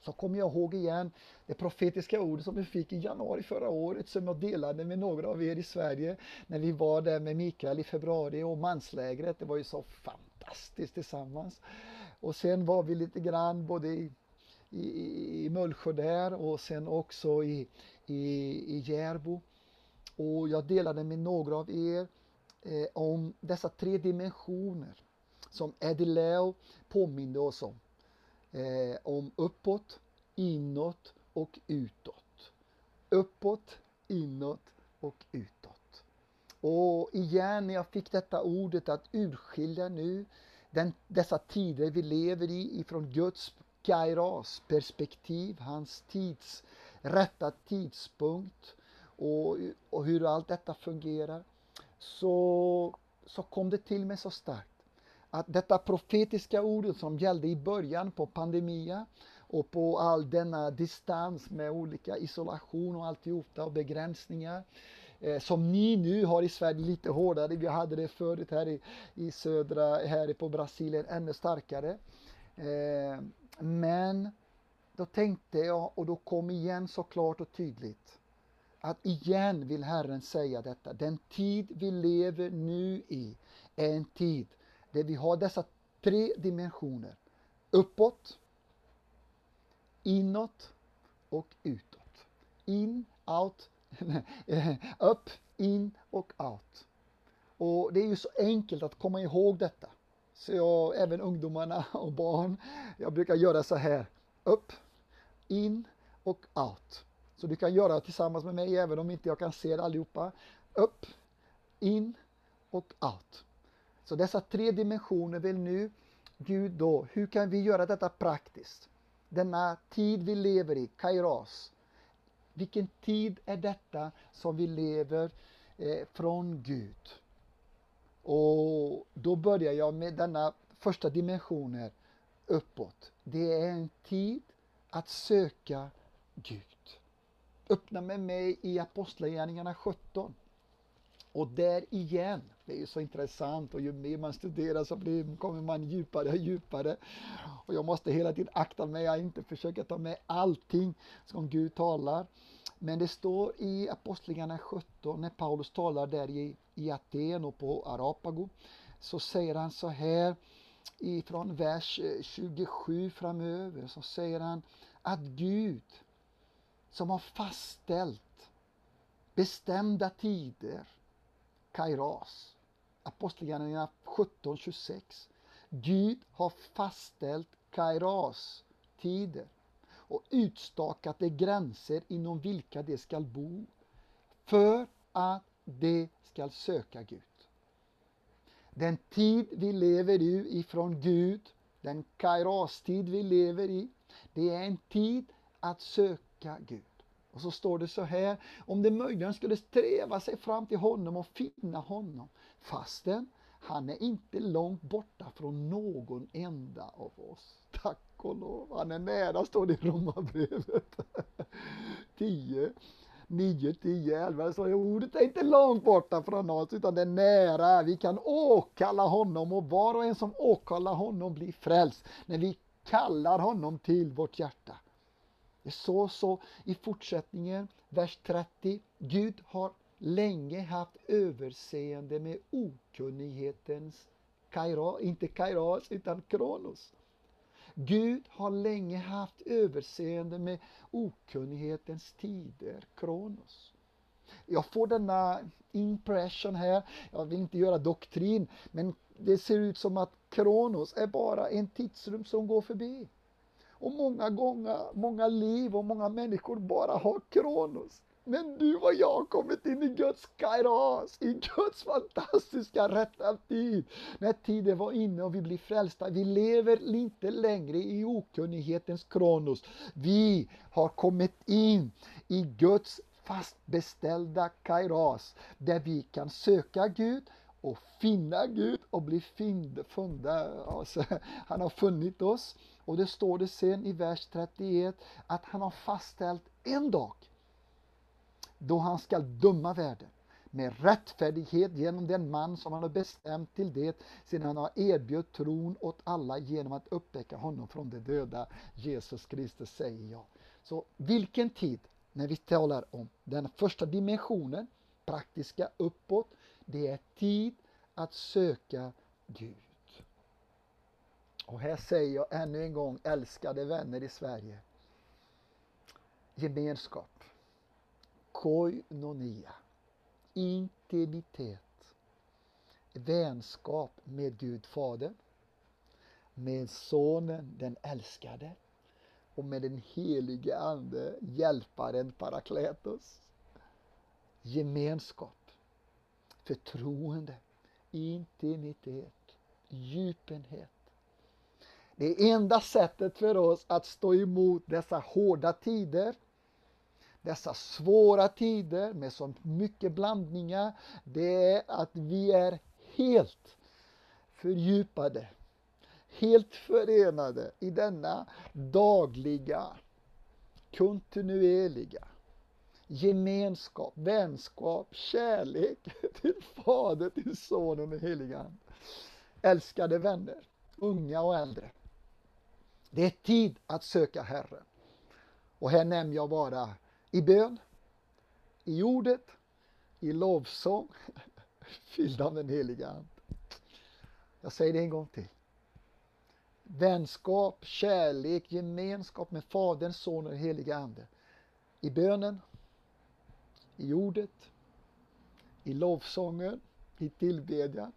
S3: så kommer jag ihåg igen det profetiska ordet som vi fick i januari förra året som jag delade med några av er i Sverige när vi var där med Mikael i februari och manslägret. Det var ju så fantastiskt tillsammans. Och sen var vi lite grann både i, i, i Mullsjö där och sen också i, i, i Järbo. Och jag delade med några av er eh, om dessa tre dimensioner som Eddie Leo påminde oss om eh, om uppåt, inåt och utåt. Uppåt, inåt och utåt. Och igen när jag fick detta ordet att urskilja nu den, dessa tider vi lever i ifrån Guds Kairos perspektiv, hans tids, rätta tidspunkt och, och hur allt detta fungerar, så, så kom det till mig så starkt att detta profetiska ordet som gällde i början på pandemin och på all denna distans med olika isolation och alltihopa och begränsningar eh, som ni nu har i Sverige lite hårdare. Vi hade det förut här i, i södra, här på Brasilien ännu starkare. Eh, men då tänkte jag och då kom igen så klart och tydligt att igen vill Herren säga detta. Den tid vi lever nu i är en tid där vi har dessa tre dimensioner. Uppåt, inåt och utåt. In, out, (laughs) upp, in och out. Och det är ju så enkelt att komma ihåg detta. Så jag, även ungdomarna och barn, jag brukar göra så här. Upp, in och out. Så du kan göra tillsammans med mig även om inte jag kan se det allihopa. Upp, in och out. Så dessa tre dimensioner vill nu Gud då, hur kan vi göra detta praktiskt? Denna tid vi lever i, kairos. Vilken tid är detta som vi lever eh, från Gud? Och då börjar jag med denna första dimensionen uppåt. Det är en tid att söka Gud. Öppna med mig i Apostlagärningarna 17. Och där igen, det är ju så intressant och ju mer man studerar så blir, kommer man djupare och djupare. Och jag måste hela tiden akta mig att inte försöka ta med allting som Gud talar. Men det står i Apostlagärningarna 17 när Paulus talar där i, i Aten och på Arapago så säger han så här ifrån vers eh, 27 framöver så säger han att Gud som har fastställt bestämda tider, kairos, Apostlagärningarna 17.26. Gud har fastställt kairos, tider och utstakat de gränser inom vilka de skall bo för att de skall söka Gud. Den tid vi lever i ifrån Gud, den kairos-tid vi lever i, det är en tid att söka Gud. Och så står det så här, om det möjligen skulle sträva sig fram till honom och finna honom, fastän han är inte långt borta från någon enda av oss. Tack och lov, han är nära, står det i Romarbrevet 10. 9, 10, 11. Så ordet är inte långt borta från oss utan det är nära. Vi kan åkalla honom och var och en som åkallar honom blir frälst när vi kallar honom till vårt hjärta. Det så så i fortsättningen, vers 30. Gud har länge haft överseende med okunnighetens kairos, inte kairos utan kronos. Gud har länge haft överseende med okunnighetens tider, kronos. Jag får denna impression här, jag vill inte göra doktrin, men det ser ut som att kronos är bara en tidsrum som går förbi. Och många gånger, många liv och många människor bara har kronos. Men du och jag har kommit in i Guds kairos, i Guds fantastiska rätta tid. När tiden var inne och vi blir frälsta. Vi lever inte längre i okunnighetens kronos. Vi har kommit in i Guds fastbeställda kairos, där vi kan söka Gud och finna Gud och bli funda. Alltså, (laughs) han har funnit oss. Och det står det sen i vers 31 att han har fastställt en dag då han skall döma världen med rättfärdighet genom den man som han har bestämt till det sedan han har erbjudit tron åt alla genom att uppväcka honom från de döda. Jesus Kristus säger jag. Så vilken tid, när vi talar om den första dimensionen, praktiska uppåt, det är tid att söka Gud. Och här säger jag ännu en gång, älskade vänner i Sverige. Gemenskap. Koinonia. Intimitet. Vänskap med Gud Fadern. Med Sonen, den älskade. Och med den helige Ande, Hjälparen Parakletos. Gemenskap. Förtroende. Intimitet djupenhet. Det enda sättet för oss att stå emot dessa hårda tider, dessa svåra tider med så mycket blandningar, det är att vi är helt fördjupade, helt förenade i denna dagliga, kontinuerliga gemenskap, vänskap, kärlek (laughs) till Fader, till Sonen och Helige Ande. Älskade vänner, unga och äldre. Det är tid att söka Herren. Och här nämner jag bara i bön, i ordet, i lovsång, (laughs) fylld av den heliga Ande. Jag säger det en gång till. Vänskap, kärlek, gemenskap med Fadern, Sonen och heliga Ande. I bönen, i ordet, i lovsången, i tillbedjan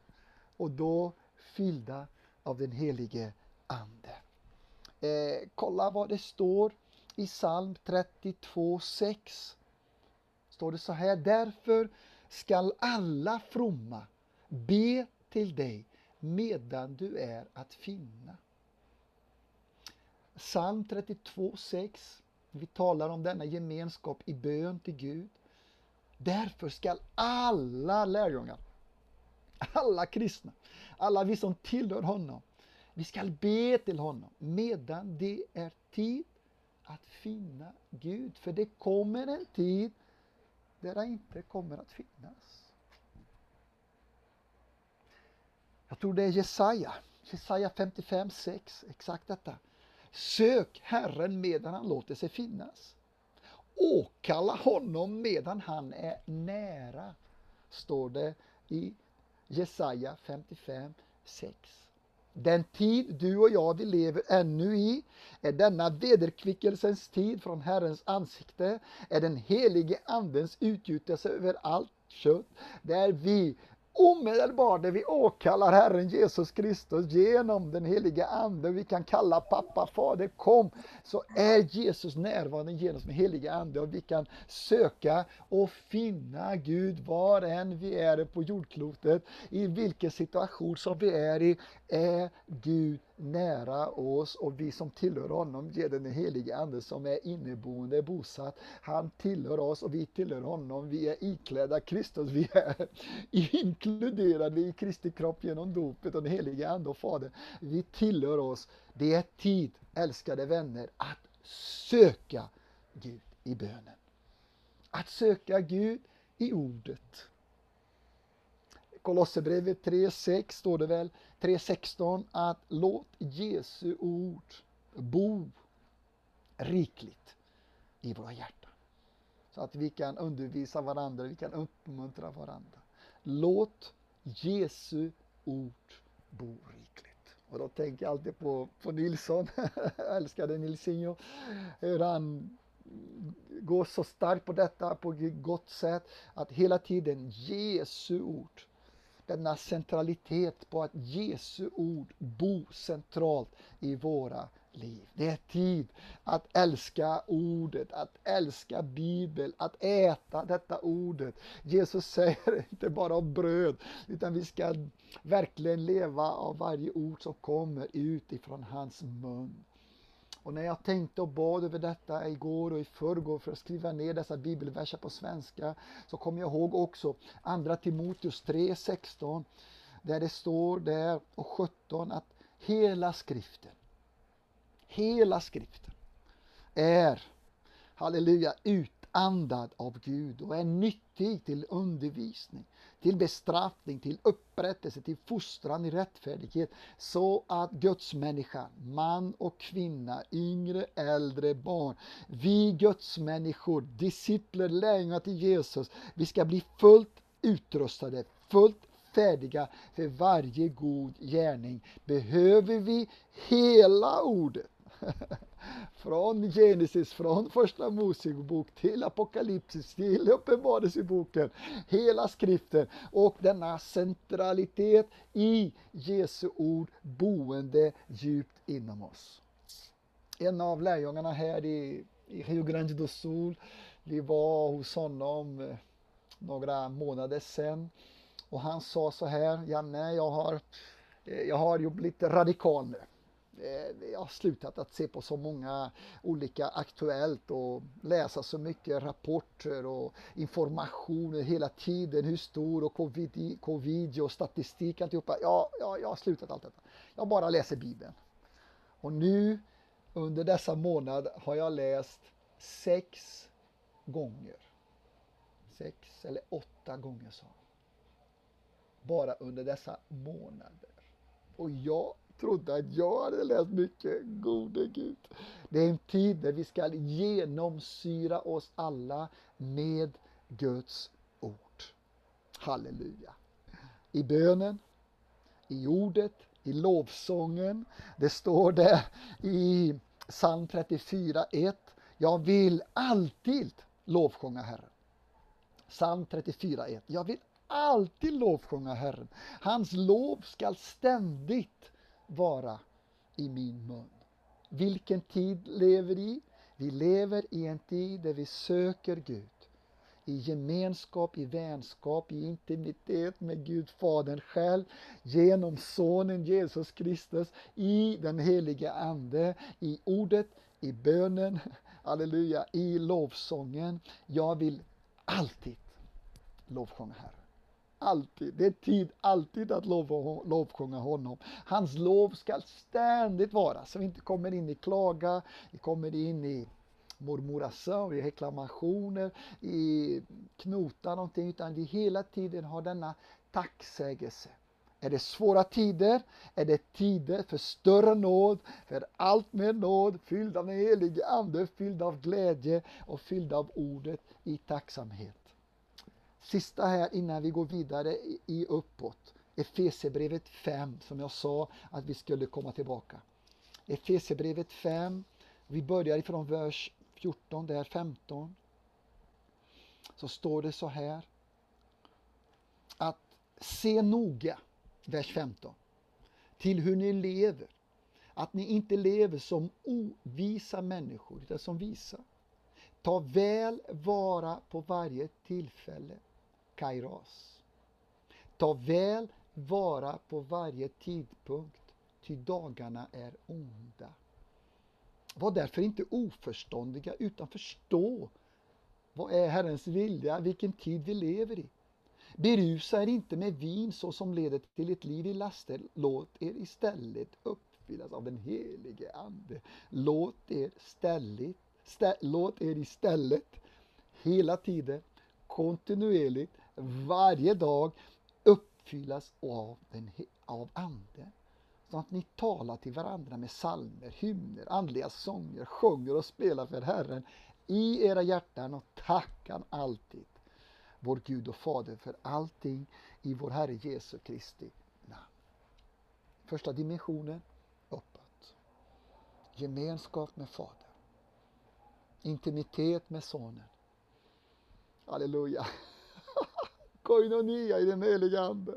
S3: och då fyllda av den helige Ande. Eh, kolla vad det står i psalm 32.6. Står det så här, därför skall alla fromma be till dig medan du är att finna. Psalm 32.6. Vi talar om denna gemenskap i bön till Gud. Därför skall alla lärjungar, alla kristna, alla vi som tillhör honom, vi skall be till honom medan det är tid att finna Gud. För det kommer en tid där han inte kommer att finnas. Jag tror det är Jesaja, Jesaja 55, 6, exakt detta. Sök Herren medan han låter sig finnas. Åkalla honom medan han är nära, står det i Jesaja 55, 6. Den tid du och jag vi lever ännu i är denna vederkvickelsens tid från Herrens ansikte, är den helige Andens utgjutelse över allt kött, där vi omedelbart när vi åkallar Herren Jesus Kristus genom den heliga Ande, vi kan kalla pappa, fader, kom, så är Jesus närvarande genom den heliga Ande och vi kan söka och finna Gud var än vi är på jordklotet, i vilken situation som vi är i, är Gud nära oss och vi som tillhör honom ger den helige Ande som är inneboende, bosatt. Han tillhör oss och vi tillhör honom. Vi är iklädda Kristus. Vi är (laughs) inkluderade i Kristi kropp genom dopet och den helige Ande och Fader. Vi tillhör oss. Det är tid, älskade vänner, att söka Gud i bönen. Att söka Gud i ordet. Kolosserbrevet 3.6 står det väl, 3.16 att låt Jesu ord bo rikligt i våra hjärtan. Så att vi kan undervisa varandra, vi kan uppmuntra varandra. Låt Jesu ord bo rikligt. Och då tänker jag alltid på, på Nilsson, jag (laughs) älskade Nilsinho, hur han går så starkt på detta på ett gott sätt, att hela tiden Jesu ord denna centralitet på att Jesu ord bo centralt i våra liv. Det är tid att älska ordet, att älska Bibeln, att äta detta ordet. Jesus säger (laughs) inte bara om bröd, utan vi ska verkligen leva av varje ord som kommer ut ifrån hans mun. Och när jag tänkte och bad över detta igår och i förrgår för att skriva ner dessa bibelverser på svenska så kom jag ihåg också andra Timoteus 3, 16 där det står där och 17 att hela skriften, hela skriften är, halleluja, utandad av Gud och är nyttig till undervisning, till bestraffning, till upprättelse, till fostran i rättfärdighet så att Guds människa, man och kvinna, yngre, äldre, barn, vi Guds människor, discipler, lärjungar till Jesus, vi ska bli fullt utrustade, fullt färdiga för varje god gärning. Behöver vi hela ordet (laughs) från Genesis, från första Mosebok till Apokalypsis, till Uppenbarelseboken, hela skriften och denna centralitet i Jesu ord boende djupt inom oss. En av lärjungarna här i, i Rio Grande do Sul, vi var hos honom eh, några månader sedan och han sa så här, Janne, jag har eh, jag har ju blivit radikal nu. Eh, jag har slutat att se på så många olika Aktuellt och läsa så mycket rapporter och informationer hela tiden, hur stor och covid, covid och statistik alltihopa. Ja, ja, jag har slutat allt detta. Jag bara läser Bibeln. Och nu under dessa månader har jag läst sex gånger. Sex eller åtta gånger sa han. Bara under dessa månader. Och jag trodde att jag hade läst mycket. Gode Gud. Det är en tid där vi ska genomsyra oss alla med Guds ord. Halleluja. I bönen, i ordet, i lovsången. Det står det i psalm 34.1. Jag vill alltid lovsjunga Herren. Psalm 34.1. Jag vill alltid lovsjunga Herren. Hans lov skall ständigt vara i min mun. Vilken tid lever vi i? Vi lever i en tid där vi söker Gud. I gemenskap, i vänskap, i intimitet med Gud Fadern själv. Genom Sonen Jesus Kristus, i den helige Ande, i ordet, i bönen, (laughs) halleluja, i lovsången. Jag vill alltid lovsjunga Herren. Alltid. Det är tid alltid att lov, lovsjunga honom. Hans lov ska ständigt vara, så vi inte kommer in i klaga, vi kommer in i murmuração, i reklamationer, i knota någonting, utan vi hela tiden har denna tacksägelse. Är det svåra tider, är det tider för större nåd, för allt med nåd, fylld av den helige Ande, fylld av glädje och fylld av ordet i tacksamhet. Sista här innan vi går vidare i uppåt. Efesebrevet 5 som jag sa att vi skulle komma tillbaka. Efesebrevet 5, vi börjar ifrån vers 14, där 15. Så står det så här. Att se noga, vers 15, till hur ni lever. Att ni inte lever som ovisa människor, utan som visa. Ta väl vara på varje tillfälle kairos. Ta väl vara på varje tidpunkt, ty dagarna är onda. Var därför inte oförståndiga, utan förstå vad är Herrens vilja, vilken tid vi lever i. Berusa er inte med vin så som leder till ett liv i laster. Låt er istället uppfyllas av den helige Ande. Låt er, ställigt, stä, låt er istället hela tiden kontinuerligt varje dag uppfyllas av, den, av Anden. Så att ni talar till varandra med salmer, hymner, andliga sånger, sjunger och spelar för Herren i era hjärtan och tackar alltid vår Gud och Fader för allting i vår Herre Jesu Kristi namn. Första dimensionen, uppåt. Gemenskap med Fadern. Intimitet med Sonen. Halleluja koinonia i den heliga Ande.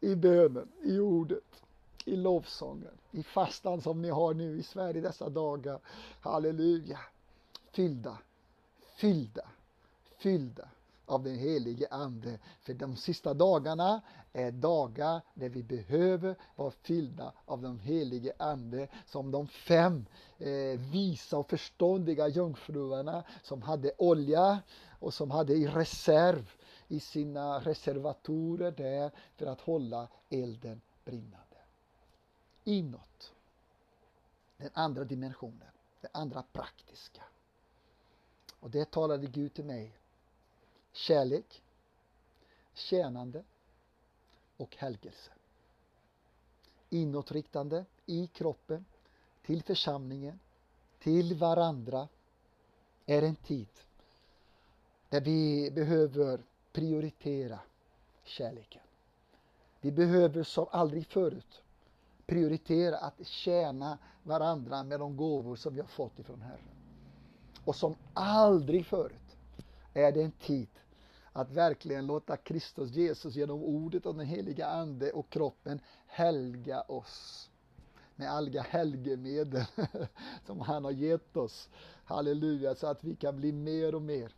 S3: I bönen, i ordet, i lovsången, i fastan som ni har nu i Sverige dessa dagar. Halleluja! Fyllda, fyllda, fyllda av den helige Ande. För de sista dagarna är dagar där vi behöver vara fyllda av den helige Ande som de fem eh, visa och förståndiga jungfruarna som hade olja och som hade i reserv i sina reservatorer där för att hålla elden brinnande. Inåt. Den andra dimensionen, den andra praktiska. Och det talade Gud till mig. Kärlek, tjänande och helgelse. Inåtriktande i kroppen, till församlingen, till varandra är en tid där vi behöver prioritera kärleken. Vi behöver som aldrig förut prioritera att tjäna varandra med de gåvor som vi har fått ifrån Herren. Och som aldrig förut är det en tid att verkligen låta Kristus Jesus genom ordet och den heliga Ande och kroppen helga oss med alla helgemedel (laughs) som han har gett oss. Halleluja, så att vi kan bli mer och mer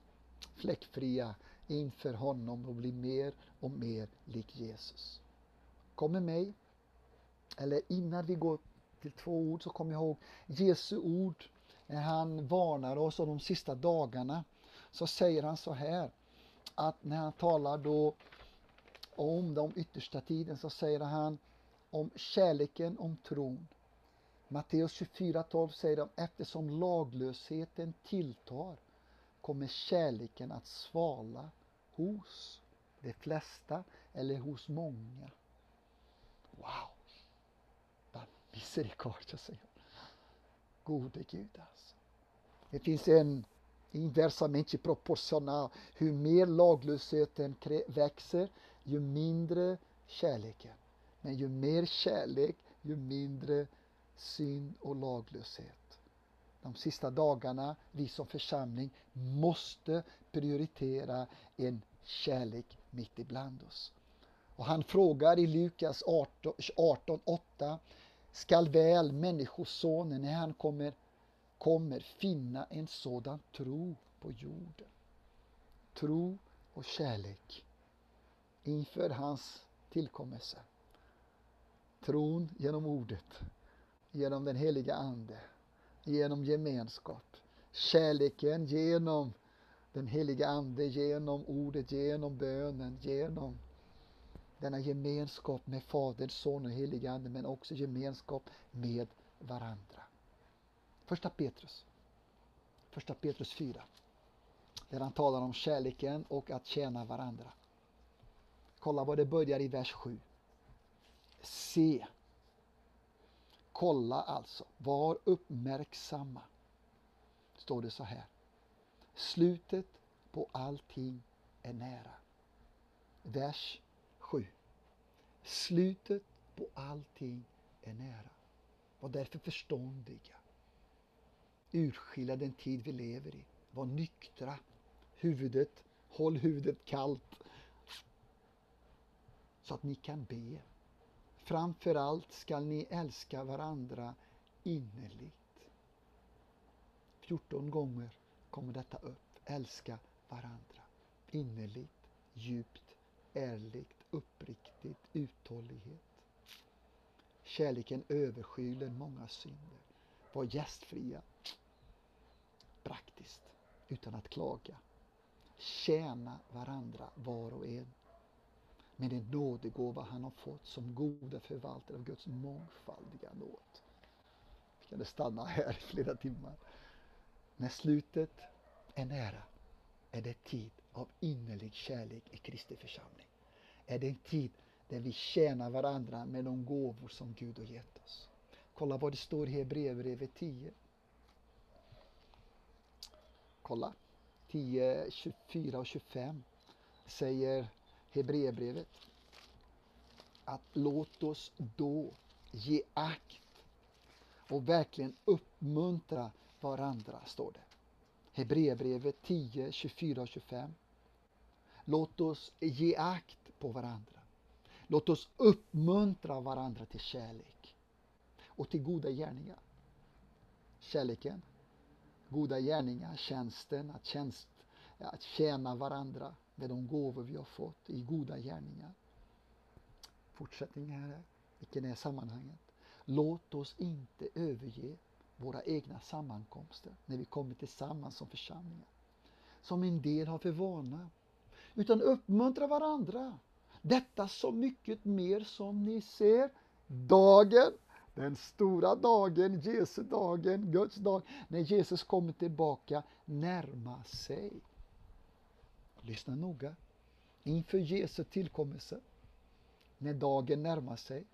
S3: fläckfria inför honom och bli mer och mer lik Jesus. Kom med mig eller innan vi går till två ord så kom ihåg Jesu ord när han varnar oss om de sista dagarna. Så säger han så här att när han talar då om de yttersta tiden så säger han om kärleken, om tron. Matteus 24.12 säger de eftersom laglösheten tilltar kommer kärleken att svala hos de flesta eller hos många. Wow! Vad misericordia säger Gode Gud alltså. Det finns en inversamente proportional. Hur mer laglösheten växer, ju mindre kärleken. Men ju mer kärlek, ju mindre synd och laglöshet. De sista dagarna, vi som församling, måste prioritera en kärlek mitt ibland oss. Och han frågar i Lukas 18.8 Skall väl Människosonen när han kommer, kommer finna en sådan tro på jorden? Tro och kärlek inför hans tillkommelse. Tron genom ordet, genom den heliga Ande, genom gemenskap. Kärleken genom den heliga Ande, genom ordet, genom bönen, genom denna gemenskap med Fadern, Son och heliga Ande, men också gemenskap med varandra. Första Petrus, första Petrus 4, där han talar om kärleken och att tjäna varandra. Kolla vad det börjar i vers 7. Se. Kolla alltså, var uppmärksamma. Står det så här. Slutet på allting är nära. Vers 7. Slutet på allting är nära. Var därför förståndiga. Urskilja den tid vi lever i. Var nyktra. Huvudet, håll huvudet kallt. Så att ni kan be. Framför allt skall ni älska varandra innerligt. 14 gånger kommer detta upp. Älska varandra innerligt, djupt, ärligt, uppriktigt, uthållighet. Kärleken överskyler många synder. Var gästfria, praktiskt, utan att klaga. Tjäna varandra var och en med den nådegåva han har fått som goda förvaltare av Guds mångfaldiga nåd. Vi kan stanna här i flera timmar. När slutet är nära är det tid av innerlig kärlek i Kristi församling. Är det en tid där vi tjänar varandra med de gåvor som Gud har gett oss. Kolla vad det står i Hebreerbrevet 10. Kolla. 10, 24 och 25 säger Hebreerbrevet att låt oss då ge akt och verkligen uppmuntra varandra, står det. Hebreerbrevet 10, 24 och 25. Låt oss ge akt på varandra. Låt oss uppmuntra varandra till kärlek och till goda gärningar. Kärleken, goda gärningar, tjänsten, att, tjänst, att tjäna varandra med de gåvor vi har fått i goda gärningar. Fortsättningen här, vilken är sammanhanget? Låt oss inte överge våra egna sammankomster när vi kommer tillsammans som församlingar. Som en del har för vana. Utan uppmuntra varandra. Detta så mycket mer som ni ser dagen, den stora dagen, Jesu dagen, Guds dag, när Jesus kommer tillbaka, närma sig. Lyssna noga. Inför Jesu tillkommelse, när dagen närmar sig,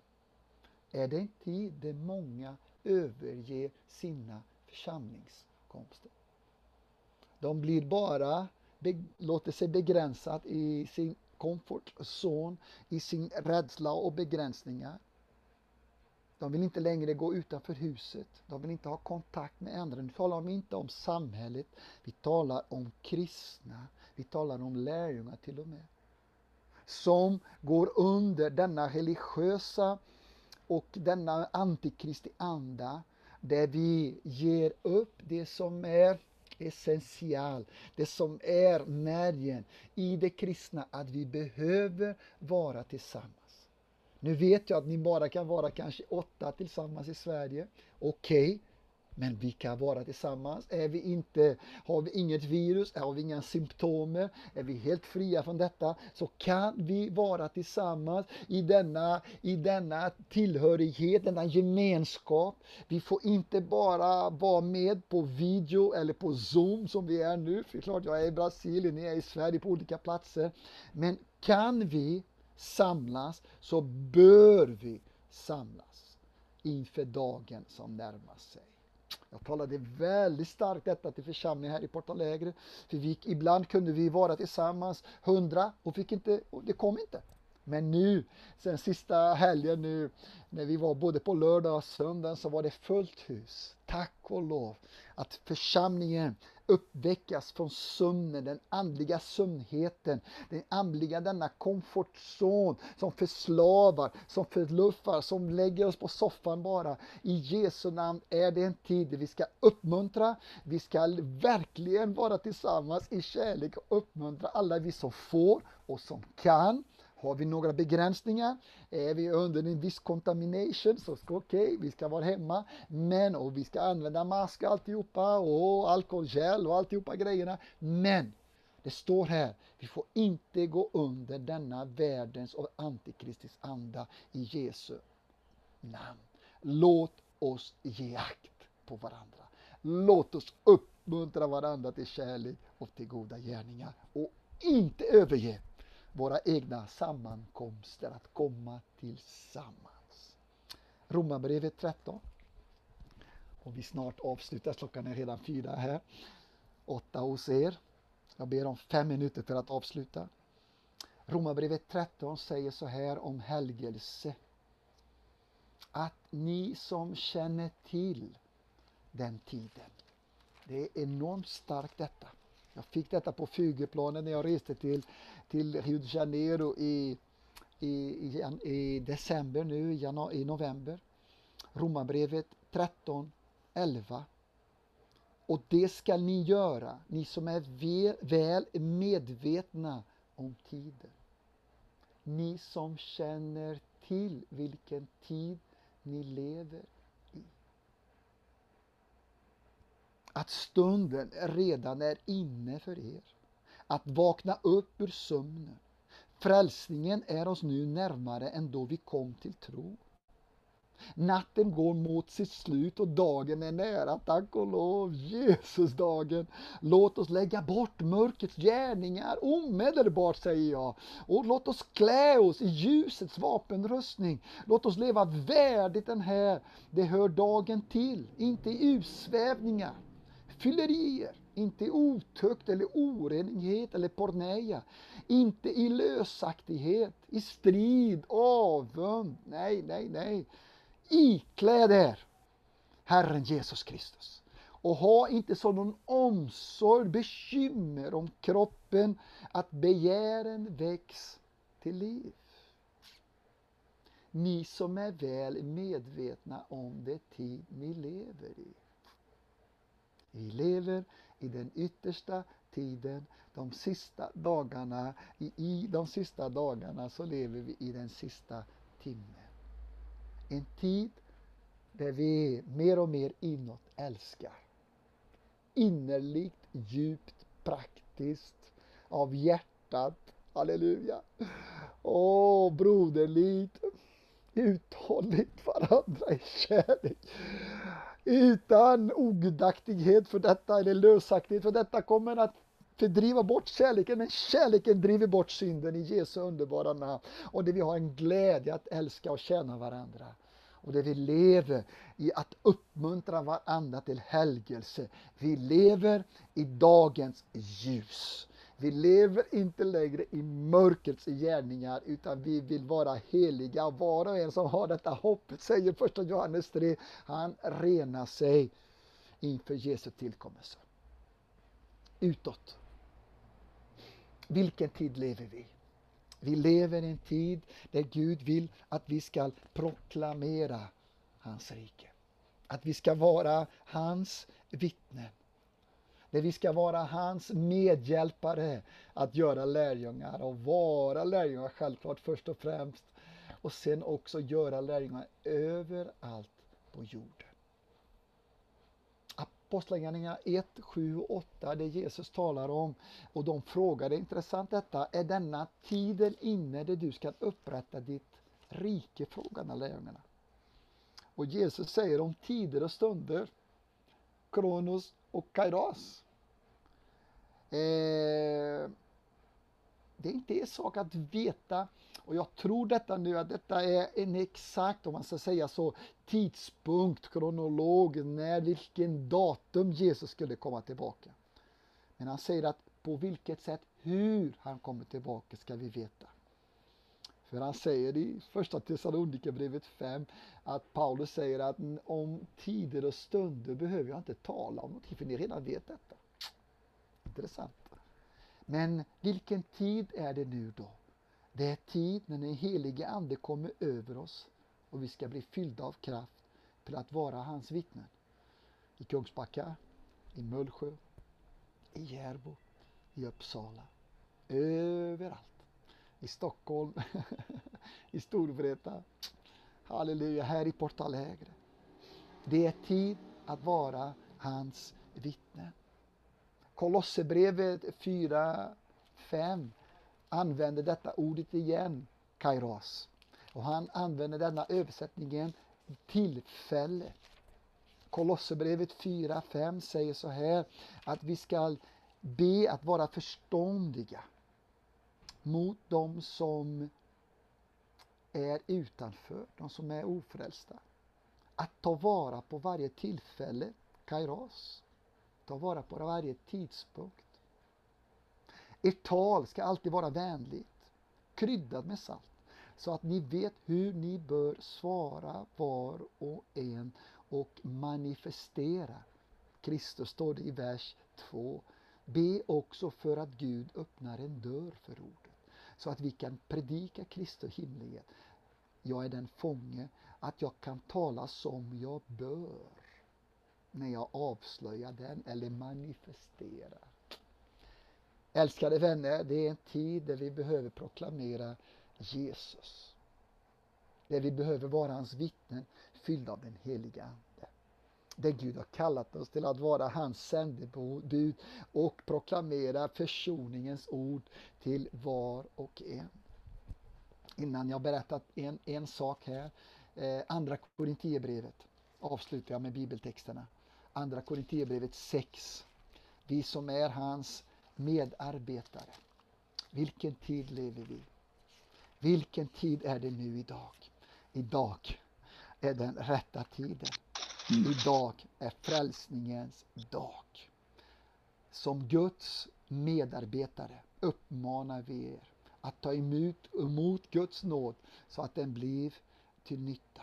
S3: är det en tid där många överger sina församlingskomster. De blir bara, låter sig begränsat i sin komfortzon, i sin rädsla och begränsningar. De vill inte längre gå utanför huset. De vill inte ha kontakt med andra. Nu talar vi inte om samhället. Vi talar om kristna. Vi talar om lärjungar till och med. Som går under denna religiösa och denna antikristi anda där vi ger upp det som är essential, det som är närgen i det kristna, att vi behöver vara tillsammans. Nu vet jag att ni bara kan vara kanske åtta tillsammans i Sverige. Okej, okay. Men vi kan vara tillsammans. Är vi inte, har vi inget virus, har vi inga symptom, är vi helt fria från detta, så kan vi vara tillsammans i denna, i denna tillhörighet, denna gemenskap. Vi får inte bara vara med på video eller på Zoom som vi är nu. För klart, jag är i Brasilien, ni är i Sverige på olika platser. Men kan vi samlas så bör vi samlas inför dagen som närmar sig. Jag talade väldigt starkt detta till församlingen här i Porto Alegre. För vi, ibland kunde vi vara tillsammans hundra och, fick inte, och det kom inte. Men nu, sen sista helgen nu, när vi var både på lördag och söndag så var det fullt hus. Tack och lov att församlingen uppväckas från sömnen, den andliga sömnheten, den andliga denna komfortzon som förslavar, som förluffar, som lägger oss på soffan bara. I Jesu namn är det en tid där vi ska uppmuntra, vi ska verkligen vara tillsammans i kärlek och uppmuntra alla vi som får och som kan har vi några begränsningar, är vi under en viss contamination så ska okej, okay, vi ska vara hemma. Men och vi ska använda mask och alltihopa och alkoholgel och alltihopa grejerna. Men det står här, vi får inte gå under denna världens och antikristisk anda i Jesu namn. Låt oss ge akt på varandra. Låt oss uppmuntra varandra till kärlek och till goda gärningar och inte överge våra egna sammankomster, att komma tillsammans. Romarbrevet 13. Och vi snart avslutar, klockan är redan fyra här. Åtta hos er. Jag ber om fem minuter för att avsluta. Romarbrevet 13 säger så här om helgelse. Att ni som känner till den tiden. Det är enormt starkt detta. Jag fick detta på flygplanen när jag reste till, till Rio de Janeiro i, i, i, i december nu, i, januari, i november. Romarbrevet 13, 11. Och det ska ni göra, ni som är väl medvetna om tiden. Ni som känner till vilken tid ni lever att stunden redan är inne för er. Att vakna upp ur sömnen. Frälsningen är oss nu närmare än då vi kom till tro. Natten går mot sitt slut och dagen är nära, tack och lov, Jesusdagen. Låt oss lägga bort mörkrets gärningar omedelbart, säger jag. Och låt oss klä oss i ljusets vapenrustning. Låt oss leva värdigt den här, det hör dagen till, inte i utsvävningar fyllerier, inte i otukt eller orenighet eller porneia, inte i lösaktighet, i strid, avund. Nej, nej, nej. Ikläd er Herren Jesus Kristus och ha inte sådan omsorg, bekymmer om kroppen att begären väcks till liv. Ni som är väl medvetna om det tid ni lever i. Vi lever i den yttersta tiden, de sista dagarna. I, I de sista dagarna så lever vi i den sista timmen. En tid där vi mer och mer inåt älskar. Innerligt, djupt, praktiskt, av hjärtat. Halleluja! Åh, broderligt, uthålligt varandra i kärlek utan ogudaktighet för detta eller lösaktighet för detta kommer att fördriva bort kärleken, men kärleken driver bort synden i Jesu underbara namn. Och det vi har en glädje att älska och tjäna varandra. Och det vi lever i att uppmuntra varandra till helgelse. Vi lever i dagens ljus. Vi lever inte längre i mörkrets gärningar utan vi vill vara heliga. Var och en som har detta hoppet, säger första Johannes 3, han renar sig inför Jesu tillkommelse. Utåt. Vilken tid lever vi? Vi lever i en tid där Gud vill att vi ska proklamera hans rike. Att vi ska vara hans vittnen där vi ska vara hans medhjälpare att göra lärjungar och vara lärjungar självklart först och främst. och sen också göra lärjungar överallt på jorden. Apostlagärningarna 1, 7 och 8, det Jesus talar om och de frågar, det är intressant detta, är denna tiden inne där du ska upprätta ditt rike? frågar lärjungarna. Och Jesus säger om tider och stunder, Kronos och Kairos. Eh, det är inte er sak att veta och jag tror detta nu att detta är en exakt, om man ska säga så, tidspunkt, kronolog, när, vilken datum Jesus skulle komma tillbaka. Men han säger att på vilket sätt, hur han kommer tillbaka ska vi veta. För han säger i första Thessalonikerbrevet 5 att Paulus säger att om tider och stunder behöver jag inte tala om någonting för ni redan vet detta. Intressant. Men vilken tid är det nu då? Det är tid när den helige Ande kommer över oss och vi ska bli fyllda av kraft till att vara hans vittnen. I Kungsbacka, i Mullsjö, i Järbo, i Uppsala, överallt. I Stockholm, (laughs) i Storvreta, halleluja, här i Portalägre. Det är tid att vara hans vittne. Kolosserbrevet 4, 5 använder detta ordet igen, kairos. Och han använder denna översättningen tillfälle. Kolosserbrevet 4, 5 säger så här att vi ska be att vara förståndiga mot de som är utanför, de som är ofrälsta. Att ta vara på varje tillfälle, kairos. Ta vara på varje tidpunkt. Ert tal ska alltid vara vänligt, kryddat med salt, så att ni vet hur ni bör svara var och en och manifestera. Kristus står det i vers 2. Be också för att Gud öppnar en dörr för ordet, så att vi kan predika Kristi himlighet. Jag är den fånge, att jag kan tala som jag bör när jag avslöjar den eller manifesterar. Älskade vänner, det är en tid där vi behöver proklamera Jesus. Där vi behöver vara hans vittnen fyllda av den heliga Ande. Där Gud har kallat oss till att vara hans sändebud och proklamera försoningens ord till var och en. Innan jag berättat en, en sak här, eh, andra Korintierbrevet avslutar jag med bibeltexterna. Andra Korintierbrevet 6. Vi som är hans medarbetare. Vilken tid lever vi Vilken tid är det nu idag? Idag är den rätta tiden. Mm. Idag är frälsningens dag. Som Guds medarbetare uppmanar vi er att ta emot, emot Guds nåd så att den blir till nytta.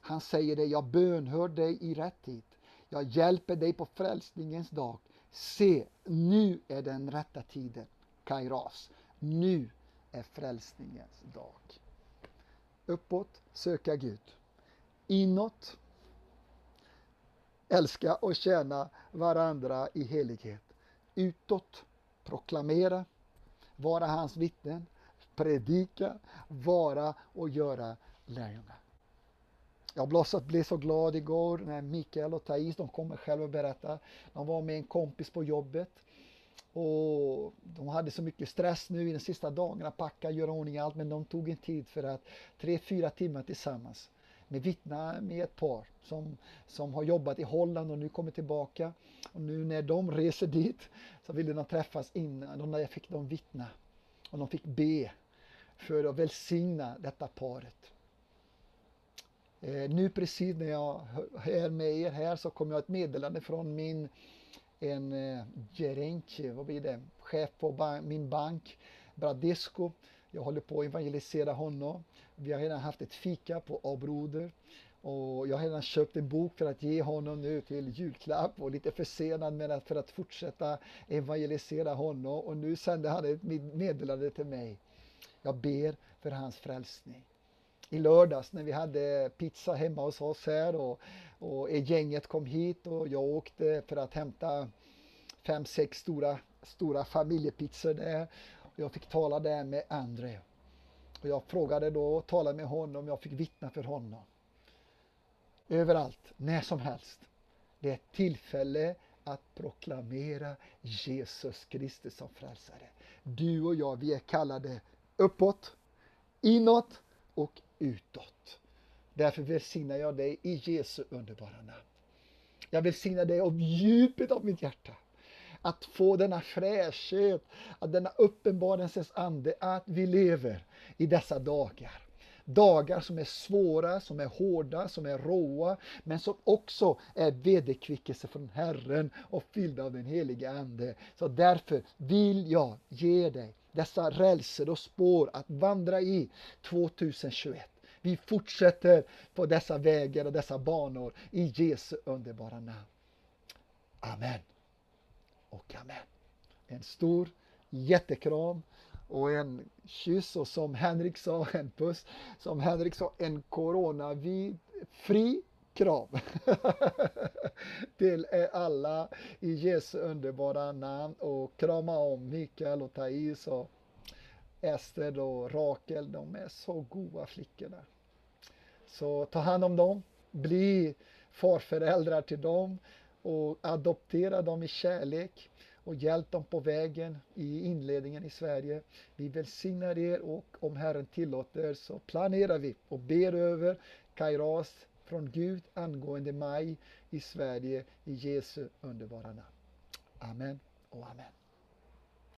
S3: Han säger det, jag bönhör dig i rätt tid. Jag hjälper dig på frälsningens dag. Se, nu är den rätta tiden, Kairos. Nu är frälsningens dag. Uppåt, söka Gud. Inåt, älska och tjäna varandra i helighet. Utåt, proklamera, vara hans vittnen, predika, vara och göra lärjungar. Jag blev så glad igår när Mikael och Thais, de kommer själva berätta, de var med en kompis på jobbet och de hade så mycket stress nu i de sista dagarna, packa, göra ordning allt, men de tog en tid för att tre, fyra timmar tillsammans med vittna med ett par som, som har jobbat i Holland och nu kommer tillbaka. Och nu när de reser dit så ville de träffas innan, och fick de vittna. Och de fick be för att välsigna detta paret. Eh, nu precis när jag är med er här så kommer jag ett meddelande från min en eh, Gerenci, vad blir det, chef på ban min bank, Bradesco. Jag håller på att evangelisera honom. Vi har redan haft ett fika på A-broder och jag har redan köpt en bok för att ge honom nu till julklapp och lite försenad med att, för att fortsätta evangelisera honom och nu sände han ett meddelande till mig. Jag ber för hans frälsning i lördags när vi hade pizza hemma hos oss här och, och gänget kom hit och jag åkte för att hämta fem, sex stora, stora familjepizzor där. Och jag fick tala där med André. Och jag frågade då och talade med honom, jag fick vittna för honom. Överallt, när som helst. Det är ett tillfälle att proklamera Jesus Kristus som frälsare. Du och jag, vi är kallade uppåt, inåt och utåt. Därför välsignar jag dig i Jesu underbara namn. Jag välsignar dig av djupet av mitt hjärta. Att få denna fräschhet, att denna uppenbarelsens ande, att vi lever i dessa dagar. Dagar som är svåra, som är hårda, som är råa, men som också är vederkvickelse från Herren och fyllda av den helige Ande. Så därför vill jag ge dig dessa rälser och spår att vandra i 2021. Vi fortsätter på dessa vägar och dessa banor i Jesu underbara namn. Amen. Och amen. En stor jättekram och en kyss och som Henrik sa, en puss. Som Henrik sa, en coronavid-fri kram. (laughs) Till er alla i Jesu underbara namn och krama om Mikael och Thais och Ester och Rakel. De är så goda flickorna. Så ta hand om dem. Bli farföräldrar till dem och adoptera dem i kärlek och hjälp dem på vägen i inledningen i Sverige. Vi välsignar er och om Herren tillåter så planerar vi och ber över Kairos från Gud angående maj i Sverige i Jesu underbara namn. Amen och amen.